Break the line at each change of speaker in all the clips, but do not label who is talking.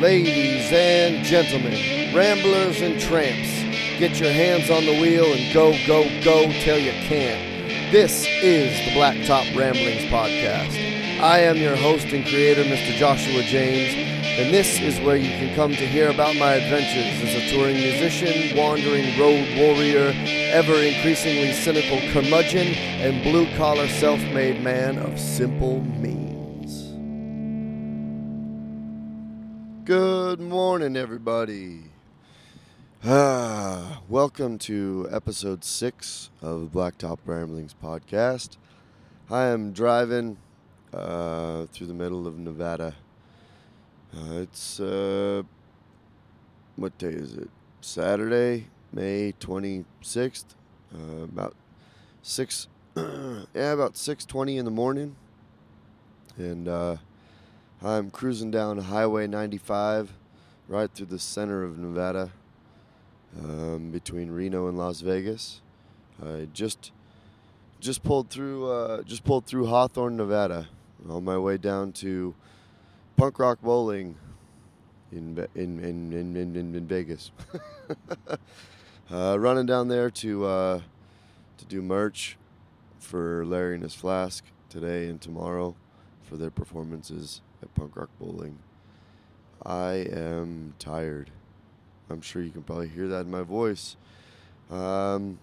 Ladies and gentlemen, ramblers and tramps, get your hands on the wheel and go, go, go till you can't. This is the Blacktop Ramblings Podcast. I am your host and creator, Mr. Joshua James, and this is where you can come to hear about my adventures as a touring musician, wandering road warrior, ever increasingly cynical curmudgeon, and blue collar self made man of simple means. Good morning, everybody. Ah, welcome to episode six of Blacktop Ramblings podcast. I am driving uh, through the middle of Nevada. Uh, it's uh, what day is it? Saturday, May twenty sixth. Uh, about six, yeah, about six twenty in the morning, and uh, I'm cruising down Highway 95 right through the center of Nevada um, between Reno and Las Vegas. I just just pulled through uh, just pulled through Hawthorne, Nevada, on my way down to Punk Rock Bowling in in in in, in, in, Vegas. uh, running down there to uh, to do merch for Larry and his Flask today and tomorrow for their performances at Punk Rock Bowling. I am tired. I'm sure you can probably hear that in my voice. Um,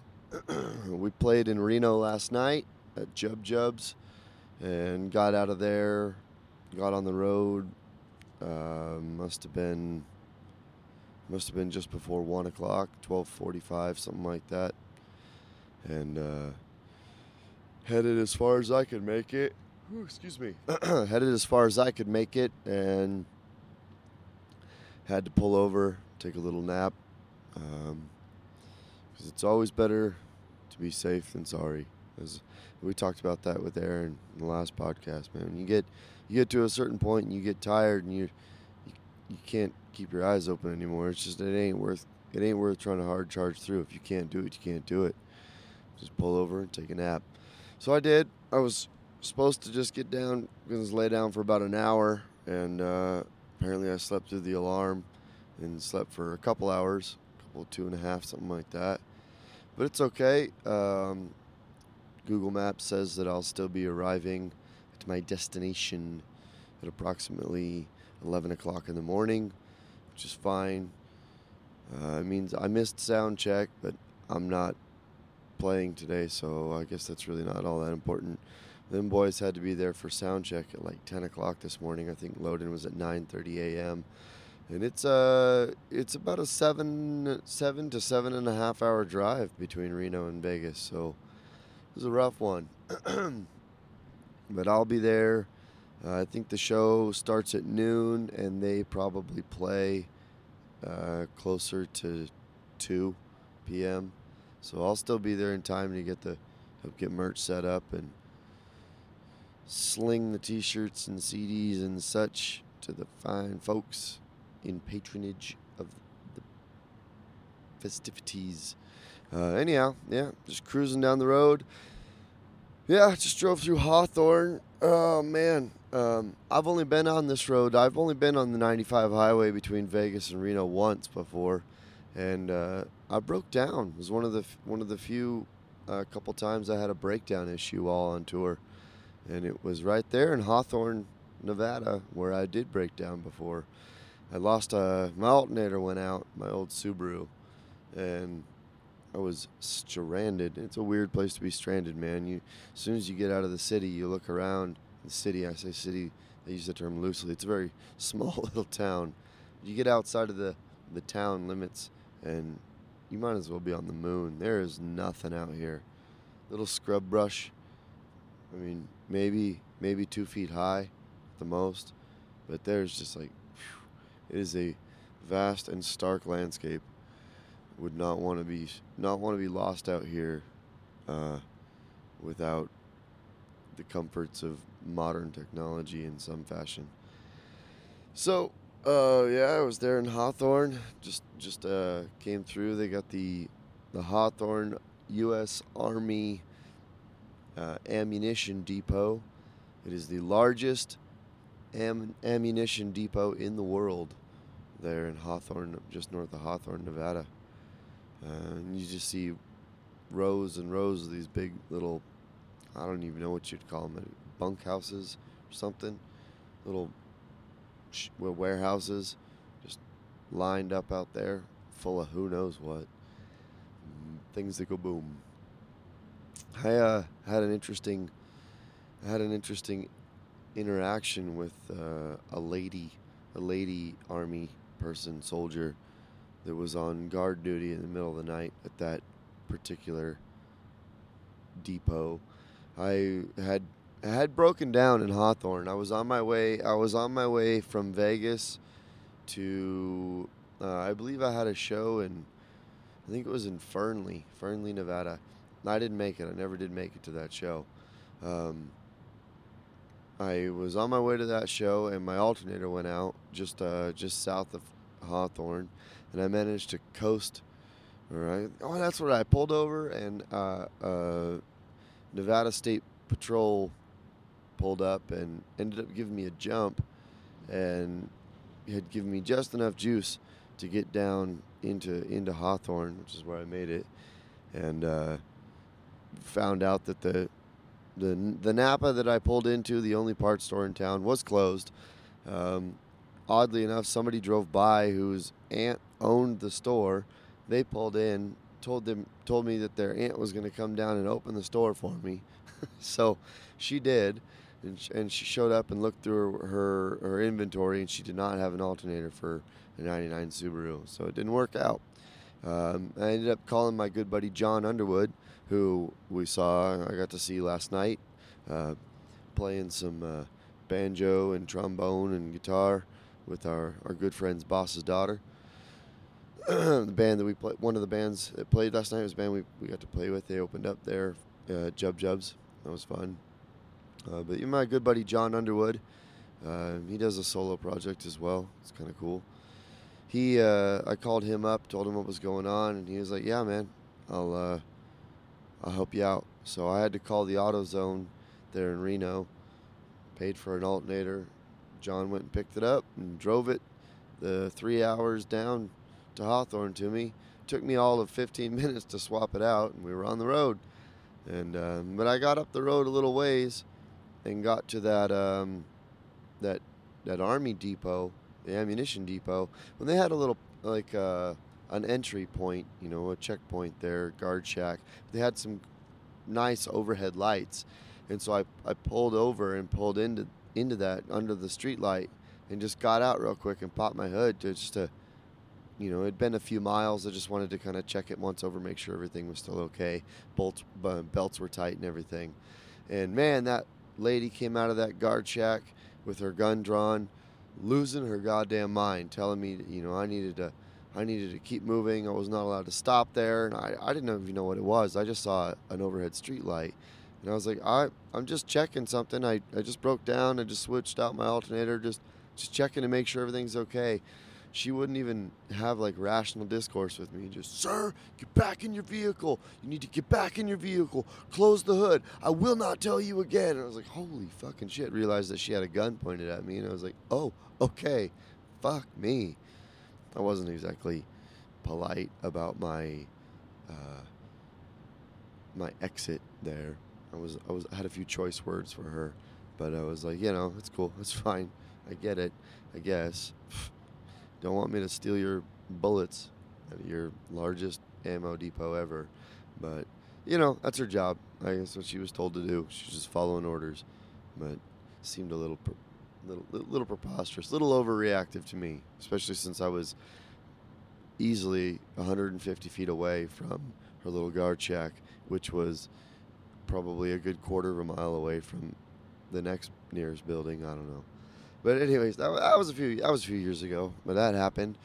we played in Reno last night at Jub Jubs and got out of there, got on the road. Uh, must have been must have been just before one o'clock, twelve forty-five, something like that, and uh, headed as far as I could make it. Ooh, excuse me. headed as far as I could make it, and had to pull over, take a little nap, because it's always better to be safe than sorry. As we talked about that with Aaron in the last podcast, man. When You get you get to a certain point and you get tired and you you, you can't keep your eyes open anymore. It's just it ain't worth it ain't worth trying to hard charge through. If you can't do it, you can't do it. Just pull over and take a nap. So I did. I was supposed to just get down, just lay down for about an hour, and uh, apparently I slept through the alarm and slept for a couple hours, couple two and a half, something like that. But it's okay. Um, Google Maps says that I'll still be arriving at my destination at approximately 11 o'clock in the morning, which is fine. Uh, it means I missed sound check, but I'm not playing today, so I guess that's really not all that important. Them boys had to be there for sound check at like 10 o'clock this morning. I think loading was at 9:30 a.m. And it's uh it's about a seven seven to seven and a half hour drive between Reno and Vegas, so it was a rough one. but I'll be there. Uh, I think the show starts at noon, and they probably play uh, closer to 2 p.m. So I'll still be there in time to get the help get merch set up and sling the T-shirts and CDs and such to the fine folks in patronage of the festivities. Uh, anyhow, yeah, just cruising down the road. Yeah, just drove through Hawthorne. Oh man, um, I've only been on this road. I've only been on the 95 highway between Vegas and Reno once before, and uh, I broke down. It was one of the one of the few uh, couple times I had a breakdown issue while on tour, and it was right there in Hawthorne, Nevada, where I did break down before. I lost a my alternator went out, my old Subaru, and I was stranded. It's a weird place to be stranded, man. You as soon as you get out of the city, you look around the city. I say city. I use the term loosely. It's a very small little town. You get outside of the the town limits, and you might as well be on the moon. There is nothing out here. Little scrub brush. I mean, maybe maybe two feet high, at the most, but there's just like, phew, it is a vast and stark landscape would not want to be not want to be lost out here uh, without the comforts of modern technology in some fashion. So, uh, yeah, I was there in Hawthorne. Just just uh, came through. They got the the Hawthorne U.S. Army uh, ammunition depot. It is the largest am- ammunition depot in the world there in Hawthorne, just north of Hawthorne, Nevada. Uh, and you just see rows and rows of these big little, I don't even know what you'd call them, bunk houses or something, little sh- warehouses just lined up out there full of who knows what. Things that go boom. I uh, had an interesting, I had an interesting interaction with uh, a lady, a lady army person, soldier, that was on guard duty in the middle of the night at that particular depot. I had had broken down in Hawthorne. I was on my way. I was on my way from Vegas to. Uh, I believe I had a show in. I think it was in Fernley, Fernley, Nevada. I didn't make it. I never did make it to that show. Um, I was on my way to that show, and my alternator went out just uh, just south of Hawthorne, and I managed to coast. All right. Oh, that's what I pulled over, and uh, uh, Nevada State Patrol pulled up and ended up giving me a jump, and had given me just enough juice to get down into into Hawthorne, which is where I made it, and uh, found out that the the the Napa that I pulled into, the only parts store in town, was closed. Um, oddly enough, somebody drove by whose aunt owned the store. They pulled in, told them, told me that their aunt was going to come down and open the store for me. so she did, and, sh- and she showed up and looked through her, her her inventory, and she did not have an alternator for a '99 Subaru, so it didn't work out. Um, I ended up calling my good buddy John Underwood, who we saw, I got to see last night, uh, playing some uh, banjo and trombone and guitar with our, our good friend's boss's daughter. the band that we played, one of the bands that played last night was a band we, we got to play with. They opened up there, uh, Jub Jubs. That was fun. Uh, but my good buddy John Underwood, uh, he does a solo project as well. It's kind of cool. He, uh, I called him up, told him what was going on, and he was like, "Yeah, man, I'll, uh, I'll help you out." So I had to call the AutoZone there in Reno, paid for an alternator. John went and picked it up and drove it the three hours down to Hawthorne to me. Took me all of 15 minutes to swap it out, and we were on the road. And um, but I got up the road a little ways, and got to that um, that that army depot, the ammunition depot. When they had a little like uh, an entry point, you know, a checkpoint there, guard shack. They had some nice overhead lights, and so I, I pulled over and pulled into into that under the street light, and just got out real quick and popped my hood to just to you know, it'd been a few miles. I just wanted to kind of check it once over, make sure everything was still okay. Bolts, belts were tight and everything. And man, that lady came out of that guard shack with her gun drawn, losing her goddamn mind, telling me, you know, I needed to, I needed to keep moving. I was not allowed to stop there, and I, I didn't even know what it was. I just saw an overhead street light, and I was like, I, I'm just checking something. I, I just broke down. I just switched out my alternator, just, just checking to make sure everything's okay she wouldn't even have like rational discourse with me. Just, sir, get back in your vehicle. You need to get back in your vehicle. Close the hood. I will not tell you again. And I was like, holy fucking shit. Realized that she had a gun pointed at me, and I was like, oh, okay, fuck me. I wasn't exactly polite about my uh, my exit there. I was I was I had a few choice words for her, but I was like, you know, it's cool, it's fine. I get it. I guess. Don't want me to steal your bullets at your largest ammo depot ever. But, you know, that's her job. I guess what she was told to do. She's just following orders. But seemed a little, little, little preposterous, little overreactive to me, especially since I was easily 150 feet away from her little guard shack, which was probably a good quarter of a mile away from the next nearest building. I don't know. But anyways, that, that was a few that was a few years ago, but that happened.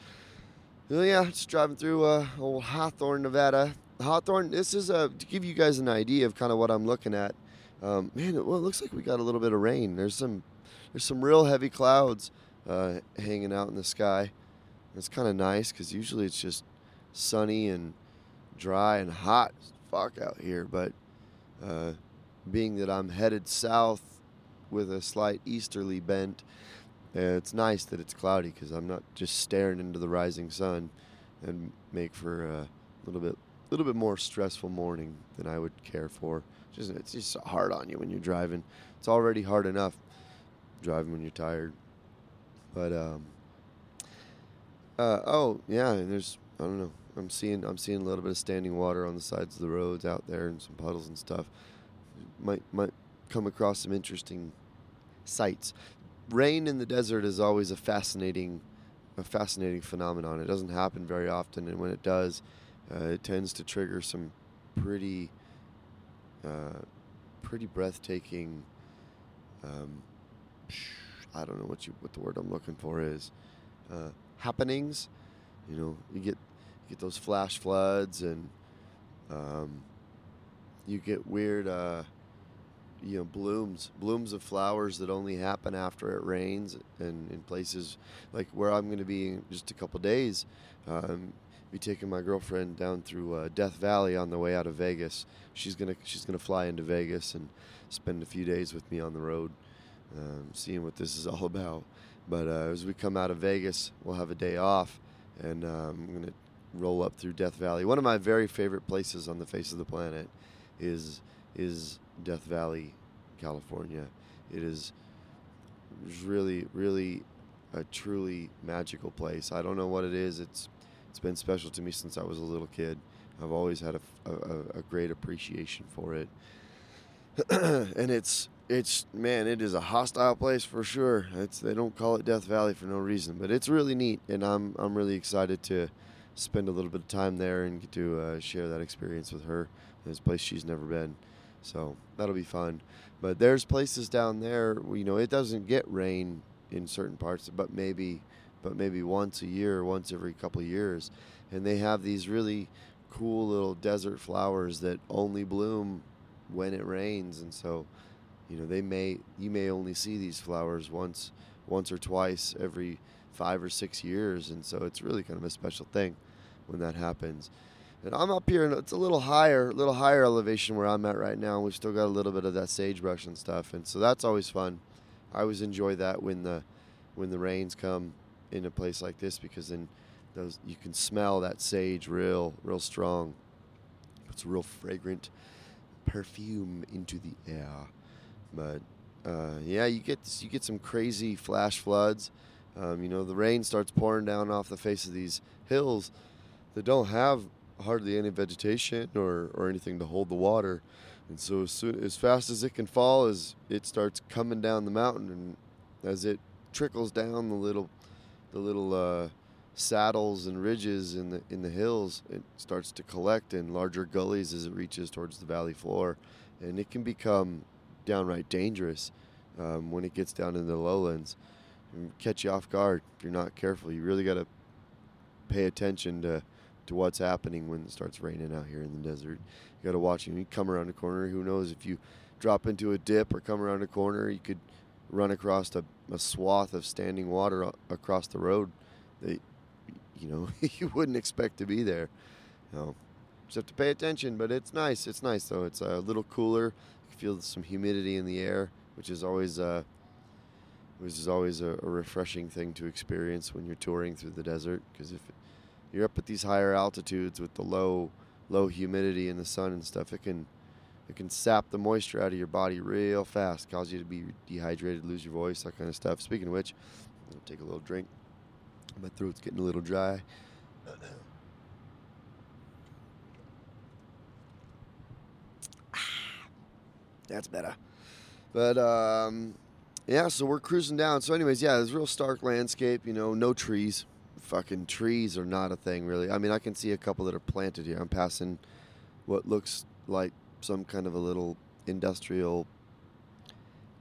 Well, yeah, just driving through uh, old Hawthorne, Nevada. Hawthorne. This is a to give you guys an idea of kind of what I'm looking at. Um, man, it, well, it looks like we got a little bit of rain. There's some there's some real heavy clouds uh, hanging out in the sky. It's kind of nice because usually it's just sunny and dry and hot. fuck out here. But uh, being that I'm headed south with a slight easterly bent, uh, it's nice that it's cloudy because I'm not just staring into the rising sun, and make for a little bit, little bit more stressful morning than I would care for. Just it's just hard on you when you're driving. It's already hard enough driving when you're tired. But um, uh, oh yeah, and there's I don't know. I'm seeing I'm seeing a little bit of standing water on the sides of the roads out there and some puddles and stuff. Might might come across some interesting sights. Rain in the desert is always a fascinating a fascinating phenomenon. It doesn't happen very often, and when it does, uh, it tends to trigger some pretty uh, pretty breathtaking. Um, I don't know what you what the word I'm looking for is. Uh, happenings. You know, you get you get those flash floods and um, you get weird uh, you know blooms blooms of flowers that only happen after it rains and in places like where i'm going to be in just a couple days um, be taking my girlfriend down through uh, death valley on the way out of vegas she's going to she's going to fly into vegas and spend a few days with me on the road um, seeing what this is all about but uh, as we come out of Vegas, we'll have a day off, and um, I'm going to roll up through Death Valley. One of my very favorite places on the face of the planet is is Death Valley, California. It is really, really a truly magical place. I don't know what it is. It's it's been special to me since I was a little kid. I've always had a, a, a great appreciation for it, and it's it's man, it is a hostile place for sure. It's they don't call it Death Valley for no reason, but it's really neat, and I'm I'm really excited to spend a little bit of time there and get to uh, share that experience with her. This place she's never been, so that'll be fun. But there's places down there, you know, it doesn't get rain in certain parts, but maybe, but maybe once a year, once every couple years, and they have these really cool little desert flowers that only bloom when it rains, and so you know they may you may only see these flowers once once or twice every five or six years. And so it's really kind of a special thing when that happens and i'm up here and it's a little higher a little higher elevation where i'm at right now. We've still got a little bit of that sagebrush and stuff. And so that's always fun. I always enjoy that when the when the rains come in a place like this because then those you can smell that sage real real strong. It's a real fragrant perfume into the air. But uh, yeah, you get you get some crazy flash floods. Um, you know, the rain starts pouring down off the face of these hills that don't have hardly any vegetation or, or anything to hold the water. And so as soon as fast as it can fall, as it starts coming down the mountain, and as it trickles down the little the little uh, saddles and ridges in the in the hills, it starts to collect in larger gullies as it reaches towards the valley floor, and it can become downright dangerous um, when it gets down into the lowlands. And catch you off guard if you're not careful. You really got to pay attention to, to what's happening when it starts raining out here in the desert. You got to watch. When you come around a corner, who knows if you drop into a dip or come around a corner, you could run across a, a swath of standing water across the road that you know you wouldn't expect to be there. You know, just have to pay attention. But it's nice. It's nice though. It's a little cooler You feel some humidity in the air, which is always uh, which is always a, a, refreshing thing to experience when you're touring through the desert. Because if you're up at these higher altitudes with the low low humidity and the sun and stuff, it can it can sap the moisture out of your body real fast, cause you to be dehydrated, lose your voice, that kind of stuff. Speaking of which, I'll take a little drink. My throat's getting a little dry. That's better. But um, yeah, so we're cruising down. So, anyways, yeah, it's a real stark landscape. You know, no trees. Fucking trees are not a thing, really. I mean, I can see a couple that are planted here. I'm passing what looks like some kind of a little industrial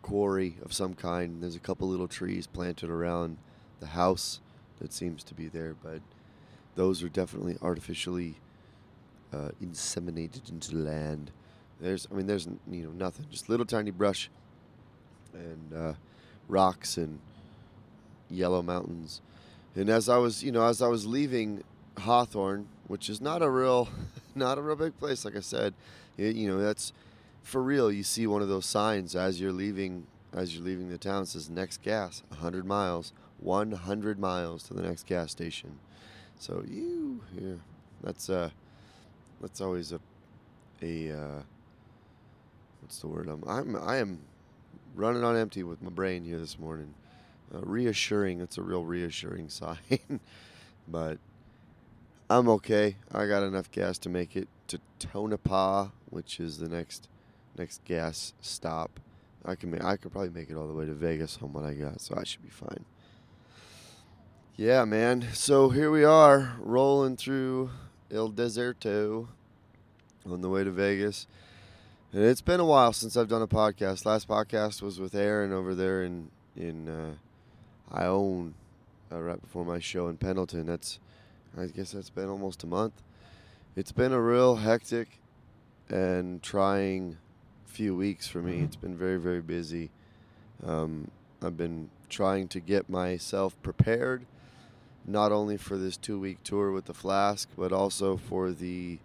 quarry of some kind. There's a couple little trees planted around the house that seems to be there, but those are definitely artificially uh, inseminated into the land. There's, I mean, there's you know nothing, just little tiny brush and uh, rocks and yellow mountains. And as I was, you know, as I was leaving Hawthorne, which is not a real, not a real big place. Like I said, it, you know that's for real. You see one of those signs as you're leaving as you're leaving the town. Says next gas, 100 miles, 100 miles to the next gas station. So you, yeah, that's uh, that's always a a uh, what's the word? I'm I'm I am running on empty with my brain here this morning. Uh, reassuring. It's a real reassuring sign, but I'm okay. I got enough gas to make it to Tonopah, which is the next next gas stop. I can make, I could probably make it all the way to Vegas on what I got, so I should be fine. Yeah, man. So here we are, rolling through El Deserto on the way to Vegas. And it's been a while since I've done a podcast. Last podcast was with Aaron over there in in uh, Ione, uh, right before my show in Pendleton. That's I guess that's been almost a month. It's been a real hectic and trying few weeks for me. It's been very very busy. Um, I've been trying to get myself prepared, not only for this two week tour with the Flask, but also for the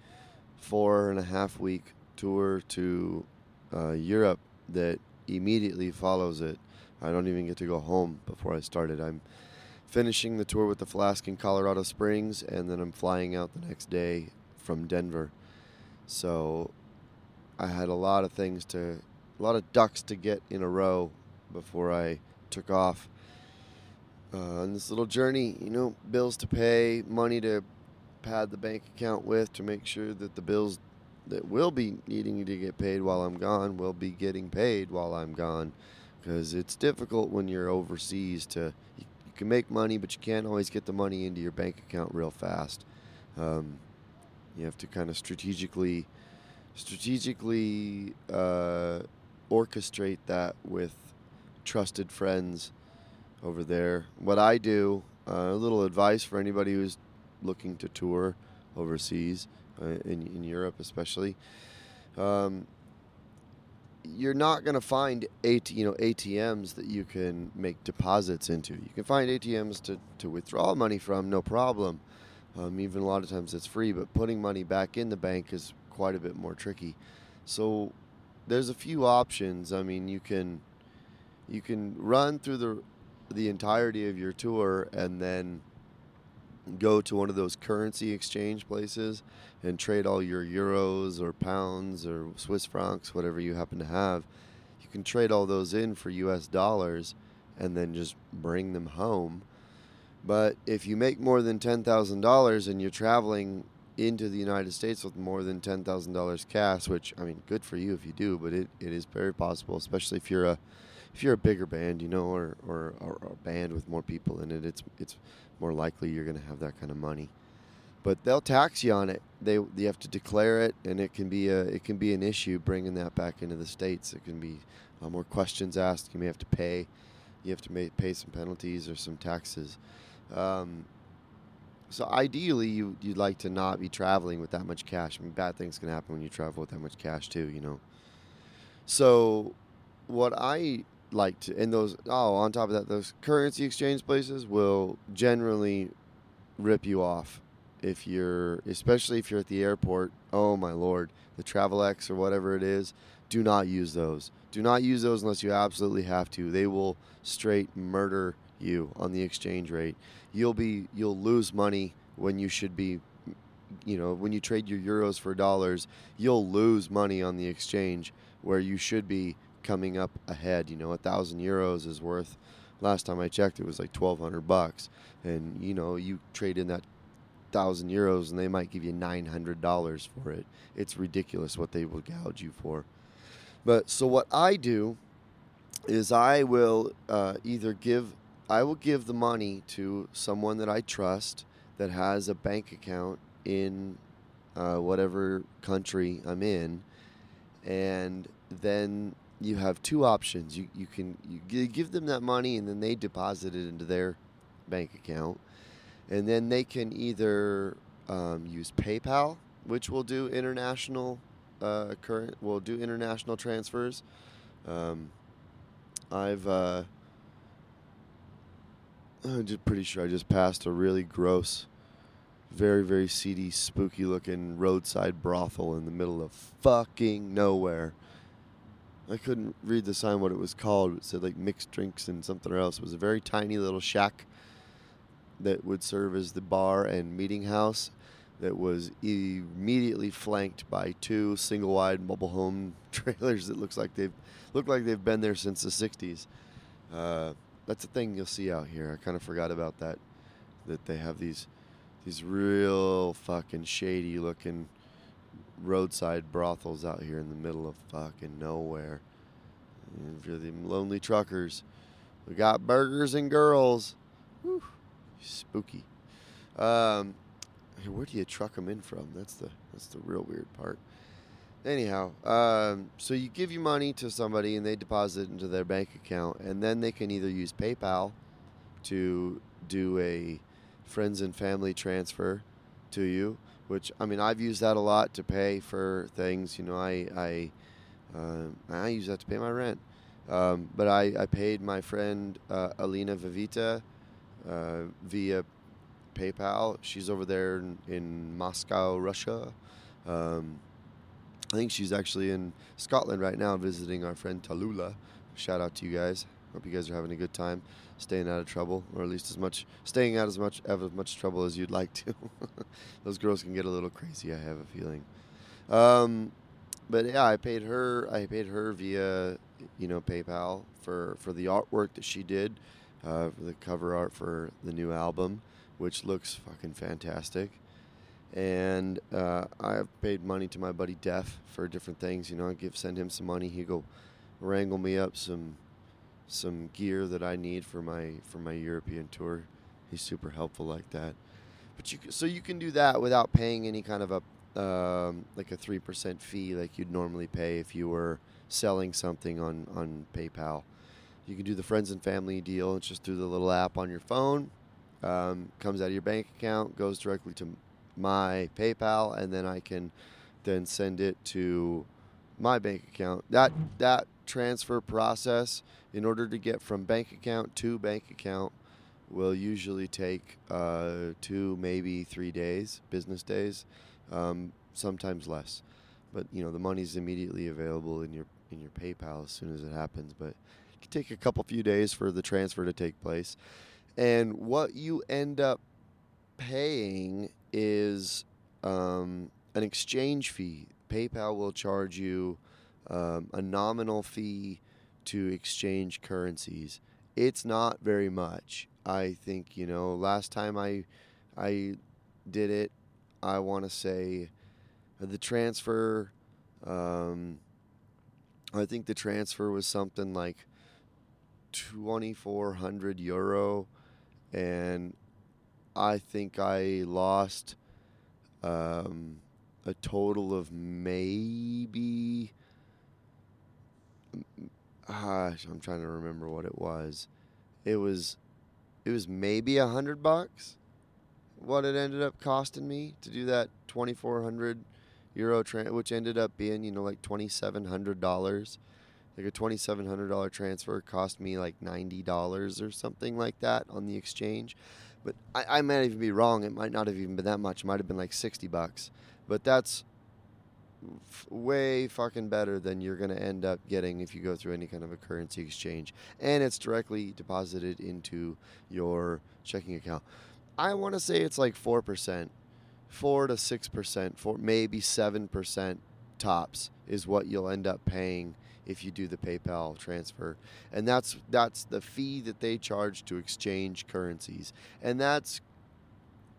four and a half week tour to uh, Europe that immediately follows it. I don't even get to go home before I started. I'm finishing the tour with the Flask in Colorado Springs, and then I'm flying out the next day from Denver. So I had a lot of things to, a lot of ducks to get in a row before I took off uh, on this little journey. You know, bills to pay, money to pad the bank account with to make sure that the bills that will be needing to get paid while I'm gone will be getting paid while I'm gone. Because it's difficult when you're overseas to, you, can make money, but you can't always get the money into your bank account real fast. Um, you have to kind of strategically, strategically uh, orchestrate that with trusted friends over there. What I do, uh, a little advice for anybody who's looking to tour overseas, uh, in, in Europe especially. Um, you're not going to find AT, you know ATMs that you can make deposits into. You can find ATMs to, to withdraw money from, no problem. Um, even a lot of times it's free, but putting money back in the bank is quite a bit more tricky. So there's a few options. I mean, you can you can run through the the entirety of your tour and then go to one of those currency exchange places and trade all your euros or pounds or Swiss francs, whatever you happen to have. You can trade all those in for US dollars and then just bring them home. But if you make more than $10,000 and you're traveling into the United States with more than $10,000 cash, which I mean, good for you if you do, but it, it is very possible, especially if you're a if you're a bigger band, you know, or, or, or a band with more people in it, it's it's more likely you're going to have that kind of money. But they'll tax you on it. They you have to declare it, and it can be a it can be an issue bringing that back into the states. It can be uh, more questions asked. You may have to pay. You have to pay some penalties or some taxes. Um, so ideally, you you'd like to not be traveling with that much cash. I mean, bad things can happen when you travel with that much cash too. You know. So, what I like to and those oh on top of that those currency exchange places will generally rip you off if you're especially if you're at the airport. Oh my lord the Travelex or whatever it is do not use those. Do not use those unless you absolutely have to. They will straight murder you on the exchange rate. You'll be you'll lose money when you should be you know when you trade your euros for dollars you'll lose money on the exchange where you should be coming up ahead. You know, a thousand euros is worth. Last time I checked, it was like twelve hundred bucks, and you know, you trade in that thousand euros, and they might give you nine hundred dollars for it. It's ridiculous what they will gouge you for. But so what I do is I will uh, either give I will give the money to someone that I trust that has a bank account in uh, whatever country I'm in, and then you have two options. You you can you give them that money and then they deposit it into their bank account, and then they can either um, use PayPal, which will do international uh, current will do international transfers. Um, I've uh, I'm just pretty sure I just passed a really gross very very seedy, spooky looking roadside brothel in the middle of fucking nowhere. I couldn't read the sign what it was called. It said like mixed drinks and something else. It was a very tiny little shack that would serve as the bar and meeting house that was immediately flanked by two single wide mobile home trailers that looks like they've look like they've been there since the 60s. Uh, that's a thing you'll see out here. I kind of forgot about that that they have these these real fucking shady looking roadside brothels out here in the middle of fucking nowhere. And the lonely truckers, we got burgers and girls. Whew, spooky. Um, where do you truck them in from? That's the that's the real weird part. Anyhow, um, so you give your money to somebody and they deposit it into their bank account, and then they can either use PayPal to do a friends and family transfer to you. Which I mean, I've used that a lot to pay for things. You know, I I uh, I use that to pay my rent. Um, but I, I paid my friend uh, Alina Vivita uh, via PayPal. She's over there in, in Moscow, Russia. Um, I think she's actually in Scotland right now visiting our friend Tallulah. Shout out to you guys. Hope you guys are having a good time, staying out of trouble, or at least as much staying out as much of much trouble as you'd like to. Those girls can get a little crazy. I have a feeling. Um, but yeah, I paid her. I paid her via you know PayPal for for the artwork that she did, uh, for the cover art for the new album, which looks fucking fantastic and uh, I've paid money to my buddy Def for different things. You know, I give send him some money. He go wrangle me up some some gear that I need for my for my European tour. He's super helpful like that. But you so you can do that without paying any kind of a um, like a three percent fee like you'd normally pay if you were selling something on on PayPal. You can do the friends and family deal. It's just through the little app on your phone. Um, comes out of your bank account, goes directly to my PayPal, and then I can then send it to my bank account. That that transfer process, in order to get from bank account to bank account, will usually take uh, two, maybe three days, business days, um, sometimes less. But you know the money's immediately available in your in your PayPal as soon as it happens. But it can take a couple few days for the transfer to take place, and what you end up paying is um, an exchange fee. PayPal will charge you um, a nominal fee to exchange currencies. It's not very much. I think you know. Last time I I did it, I want to say the transfer. Um, I think the transfer was something like twenty four hundred euro, and I think I lost um, a total of maybe. I'm trying to remember what it was. It was, it was maybe a hundred bucks. What it ended up costing me to do that 2,400 euro, tra- which ended up being you know like 2,700 dollars. Like a $2,700 transfer cost me like $90 or something like that on the exchange. But I, I might even be wrong. It might not have even been that much. It might have been like 60 bucks. But that's f- way fucking better than you're going to end up getting if you go through any kind of a currency exchange. And it's directly deposited into your checking account. I want to say it's like 4%, 4 to 6%, for maybe 7% tops is what you'll end up paying if you do the PayPal transfer. And that's that's the fee that they charge to exchange currencies. And that's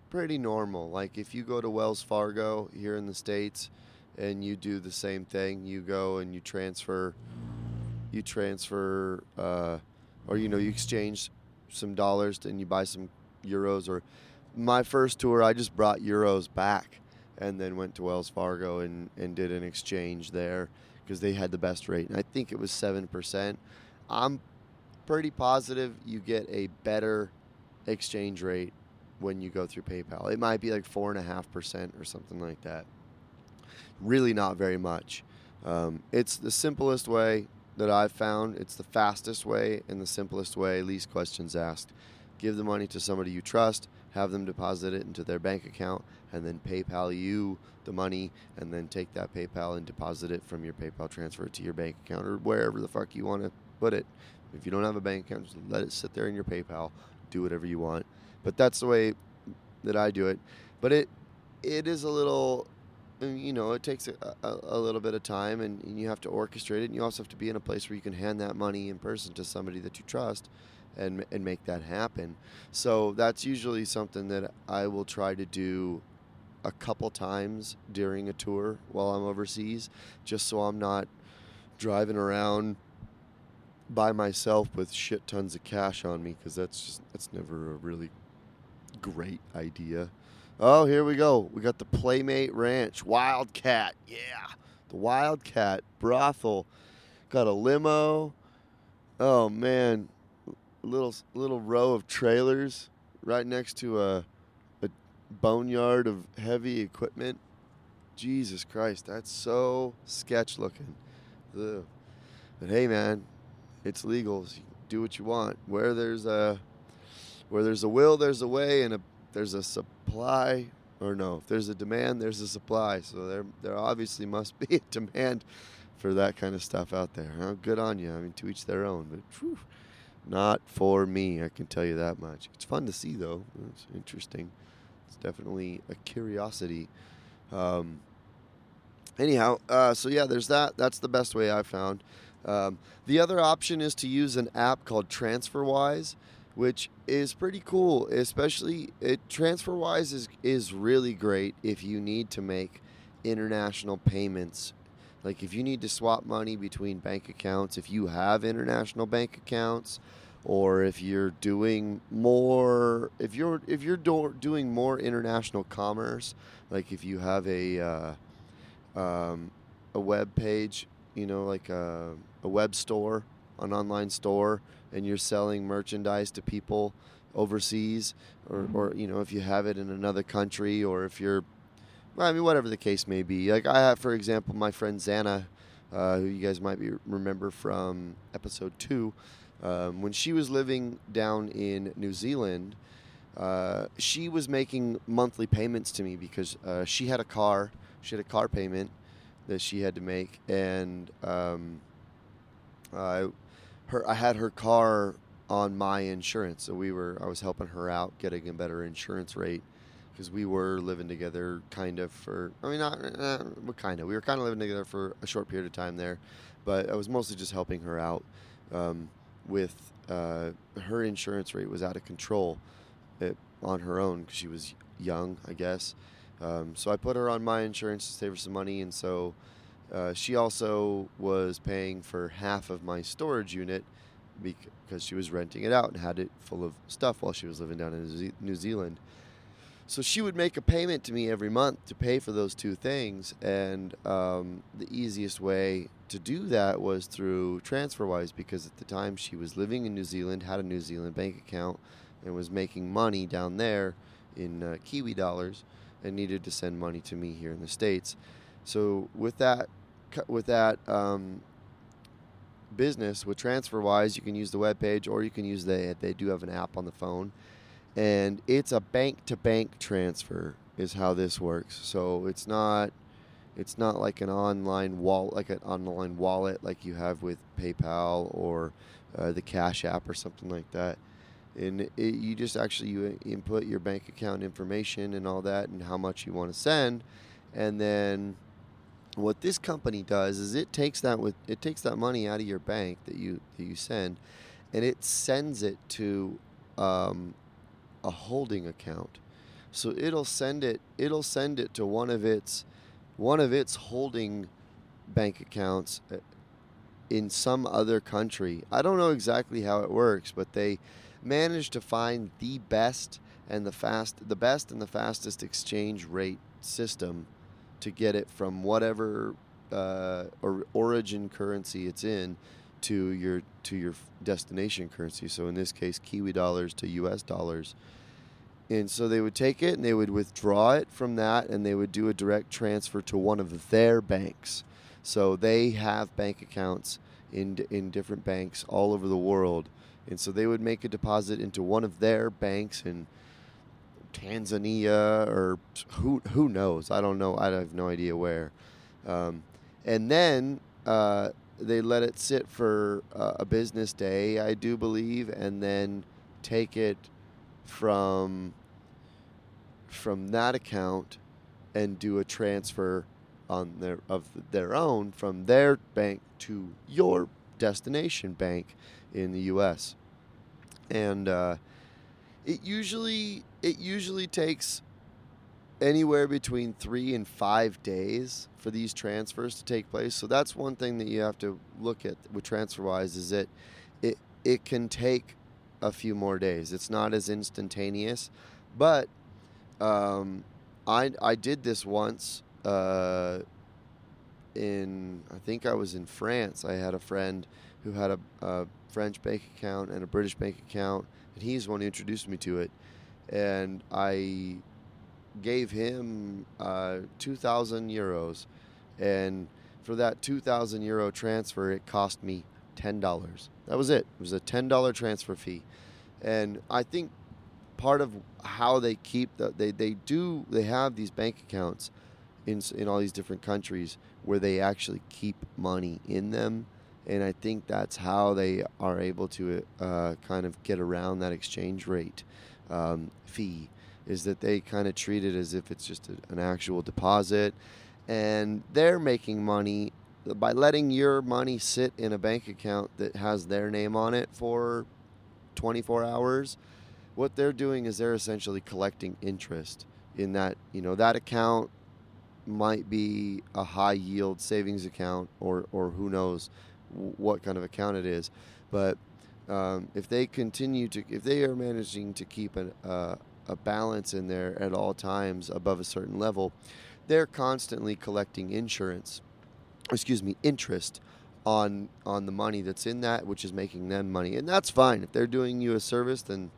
pretty normal. Like if you go to Wells Fargo here in the states and you do the same thing, you go and you transfer you transfer uh, or you know you exchange some dollars and you buy some euros or my first tour I just brought euros back and then went to Wells Fargo and, and did an exchange there because they had the best rate. And I think it was 7%. I'm pretty positive you get a better exchange rate when you go through PayPal. It might be like 4.5% or something like that. Really, not very much. Um, it's the simplest way that I've found. It's the fastest way and the simplest way, least questions asked. Give the money to somebody you trust, have them deposit it into their bank account, and then PayPal you the money, and then take that PayPal and deposit it from your PayPal, transfer it to your bank account or wherever the fuck you want to put it. If you don't have a bank account, just let it sit there in your PayPal. Do whatever you want. But that's the way that I do it. But it it is a little Uh, you know, it takes a, a, a, little bit of time and, and, you have to orchestrate it. And you also have to be in a place where you can hand that money in person to somebody that you trust and, and make that happen. So that's usually something that I will try to do a couple times during a tour while I'm overseas, just so I'm not driving around by myself with shit tons of cash on me because that's just that's never a really great idea. Oh, here we go. We got the Playmate Ranch Wildcat. Yeah, the Wildcat brothel. Got a limo. Oh man, little little row of trailers right next to a a boneyard of heavy equipment. Jesus Christ, that's so sketch looking. Ugh. But hey, man, it's legal. So do what you want. Where there's a where there's a will, there's a way, and a there's a supply or no, if there's a demand, there's a supply. So there there obviously must be a demand for that kind of stuff out there. Huh? Good on you. I mean, to each their own, but whew, not for me. I can tell you that much. It's fun to see though. It's interesting. It's definitely a curiosity. Um, anyhow, uh, so yeah, there's that. That's the best way I found. Um, the other option is to use an app called TransferWise which is pretty cool. Especially it TransferWise is is really great if you need to make international payments. Like if you need to swap money between bank accounts, if you have international bank accounts, or if you're doing more, if you're if you're do, doing more international commerce, like if you have a uh, um, a web page, you know, like a, a web store, an online store, and you're selling merchandise to people overseas, or, or you know, if you have it in another country, or if you're, I mean, whatever the case may be. Like I have, for example, my friend Zana uh, who you guys might be remember from episode two, um, when she was living down in New Zealand. Uh, she was making monthly payments to me because uh, she had a car. She had a car payment that she had to make, and um, I her I had her car on my insurance, so we were I was helping her out getting a better insurance rate because we were living together kind of for I mean not uh, kind of we were kind of living together for a short period of time there, but I was mostly just helping her out um, with uh, her insurance rate was out of control it, on her own because she was young I guess. Um, so I put her on my insurance to save her some money, and so uh, she also was paying for half of my storage unit because she was renting it out and had it full of stuff while she was living down in New Zealand. So she would make a payment to me every month to pay for those two things, and um, the easiest way to do that was through TransferWise because at the time she was living in New Zealand, had a New Zealand bank account, and was making money down there in uh, Kiwi dollars, and needed to send money to me here in the states. So with that with that um, business with TransferWise, you can use the web page or you can use the they do have an app on the phone, and it's a bank to bank transfer is how this works. So it's not it's not like an online wallet like an online wallet like you have with PayPal or uh, the Cash App or something like that. And it, you just actually you input your bank account information and all that and how much you want to send, and then what this company does is it takes that with it takes that money out of your bank that you that you send, and it sends it to um, a holding account. So it'll send it it'll send it to one of its one of its holding bank accounts uh, in some other country. I don't know exactly how it works, but they manage to find the best and the fast the best and the fastest exchange rate system to get it from whatever uh, or origin currency it's in to your to your destination currency. So in this case, Kiwi dollars to U.S. dollars. And so they would take it and they would withdraw it from that and they would do a direct transfer to one of their banks. So they have bank accounts in in different banks all over the world. And so they would make a deposit into one of their banks and Tanzania or who who knows? I don't know. I have no idea where. Um, and then uh, they let it sit for uh, a business day, I do believe, and then take it from from that account and do a transfer on their of their own from their bank to your destination bank in the U.S. And uh, it usually it usually takes anywhere between three and five days for these transfers to take place. So that's one thing that you have to look at with TransferWise is that it it can take a few more days. It's not as instantaneous, but um, I I did this once. Uh, in I think I was in France. I had a friend who had a, a French bank account and a British bank account, and he's the one who introduced me to it. And I gave him uh, 2,000 euros. And for that 2,000 euro transfer, it cost me $10. That was it. It was a $10 transfer fee. And I think part of how they keep that they, they do they have these bank accounts in in all these different countries where they actually keep money in them and I think that's how they are able to uh, kind of get around that exchange rate um, fee is that they kind of treat it as if it's just a, an actual deposit. And they're making money by letting your money sit in a bank account that has their name on it for 24 hours. What they're doing is they're essentially collecting interest in that you know that account might be a high yield savings account or or who knows what kind of account it is. But um, if they continue to if they are managing to keep a, uh, a balance in there at all times above a certain level they're constantly collecting insurance excuse me interest on on the money that's in that which is making them money. And that's fine. If they're doing you a service then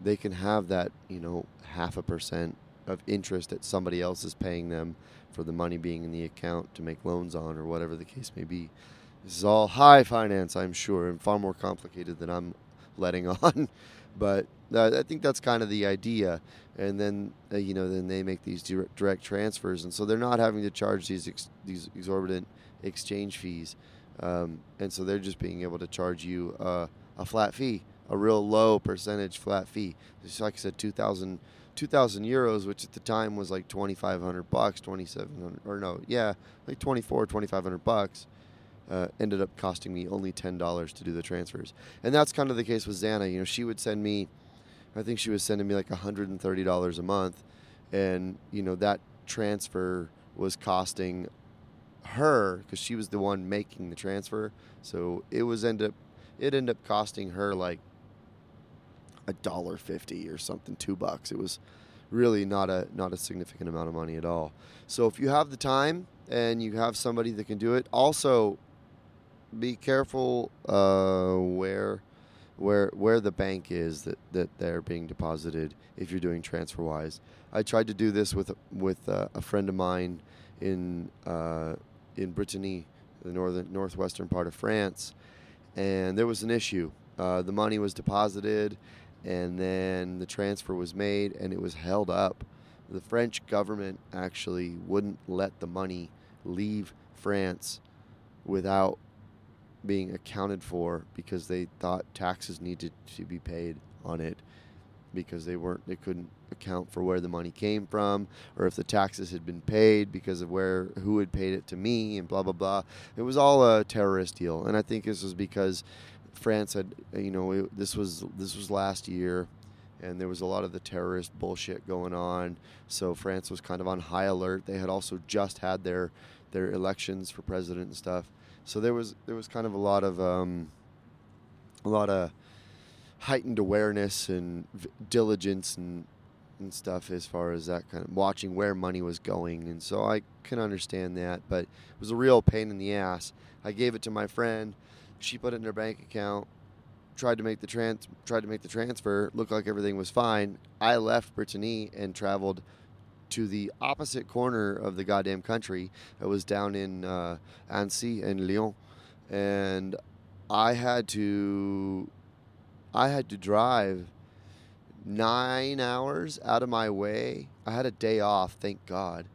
they can have that you know half a percent of interest that somebody else is paying them for the money being in the account to make loans on or whatever the case may be this is all high finance i'm sure and far more complicated than i'm letting on. But uh, i think that's kind of the idea. And then uh, you know then they make these direct transfers and so they're not having to charge these ex- these exorbitant exchange fees. Um, and so they're just being able to charge you uh, a flat fee a real low percentage flat fee. Just like I said, 2,000 2,000 euros, which at the time was like 2,500 bucks, 2,700, or no, yeah, like 24, 2,500 bucks, uh, ended up costing me only $10 to do the transfers. And that's kind of the case with Xana. You know, she would send me, I think she was sending me like $130 a month. And, you know, that transfer was costing her because she was the one making the transfer. So it was end up, it ended up costing her like a dollar fifty or something, two bucks. It was really not a not a significant amount of money at all. So if you have the time and you have somebody that can do it, also be careful uh, where where where the bank is that, that they're being deposited if you're doing TransferWise. I tried to do this with with uh, a friend of mine in uh, in Brittany, the northern northwestern part of France, and there was an issue. Uh, the money was deposited, and then the transfer was made and it was held up. The French government actually wouldn't let the money leave France without being accounted for because they thought taxes needed to be paid on it because they weren't they couldn't account for where the money came from or if the taxes had been paid because of where who had paid it to me and blah blah blah it was all a terrorist deal and i think this was because France had, you know, it, this was this was last year, and there was a lot of the terrorist bullshit going on. So France was kind of on high alert. They had also just had their their elections for president and stuff. So there was there was kind of a lot of um, a lot of heightened awareness and v- diligence and and stuff as far as that kind of watching where money was going. And so I can understand that, but it was a real pain in the ass. I gave it to my friend she put it in her bank account, tried to make the trans tried to make the transfer, looked like everything was fine. I left Brittany and traveled to the opposite corner of the goddamn country. It was down in uh, Annecy and Lyon, and I had to I had to drive nine hours out of my way. I had a day off, thank God,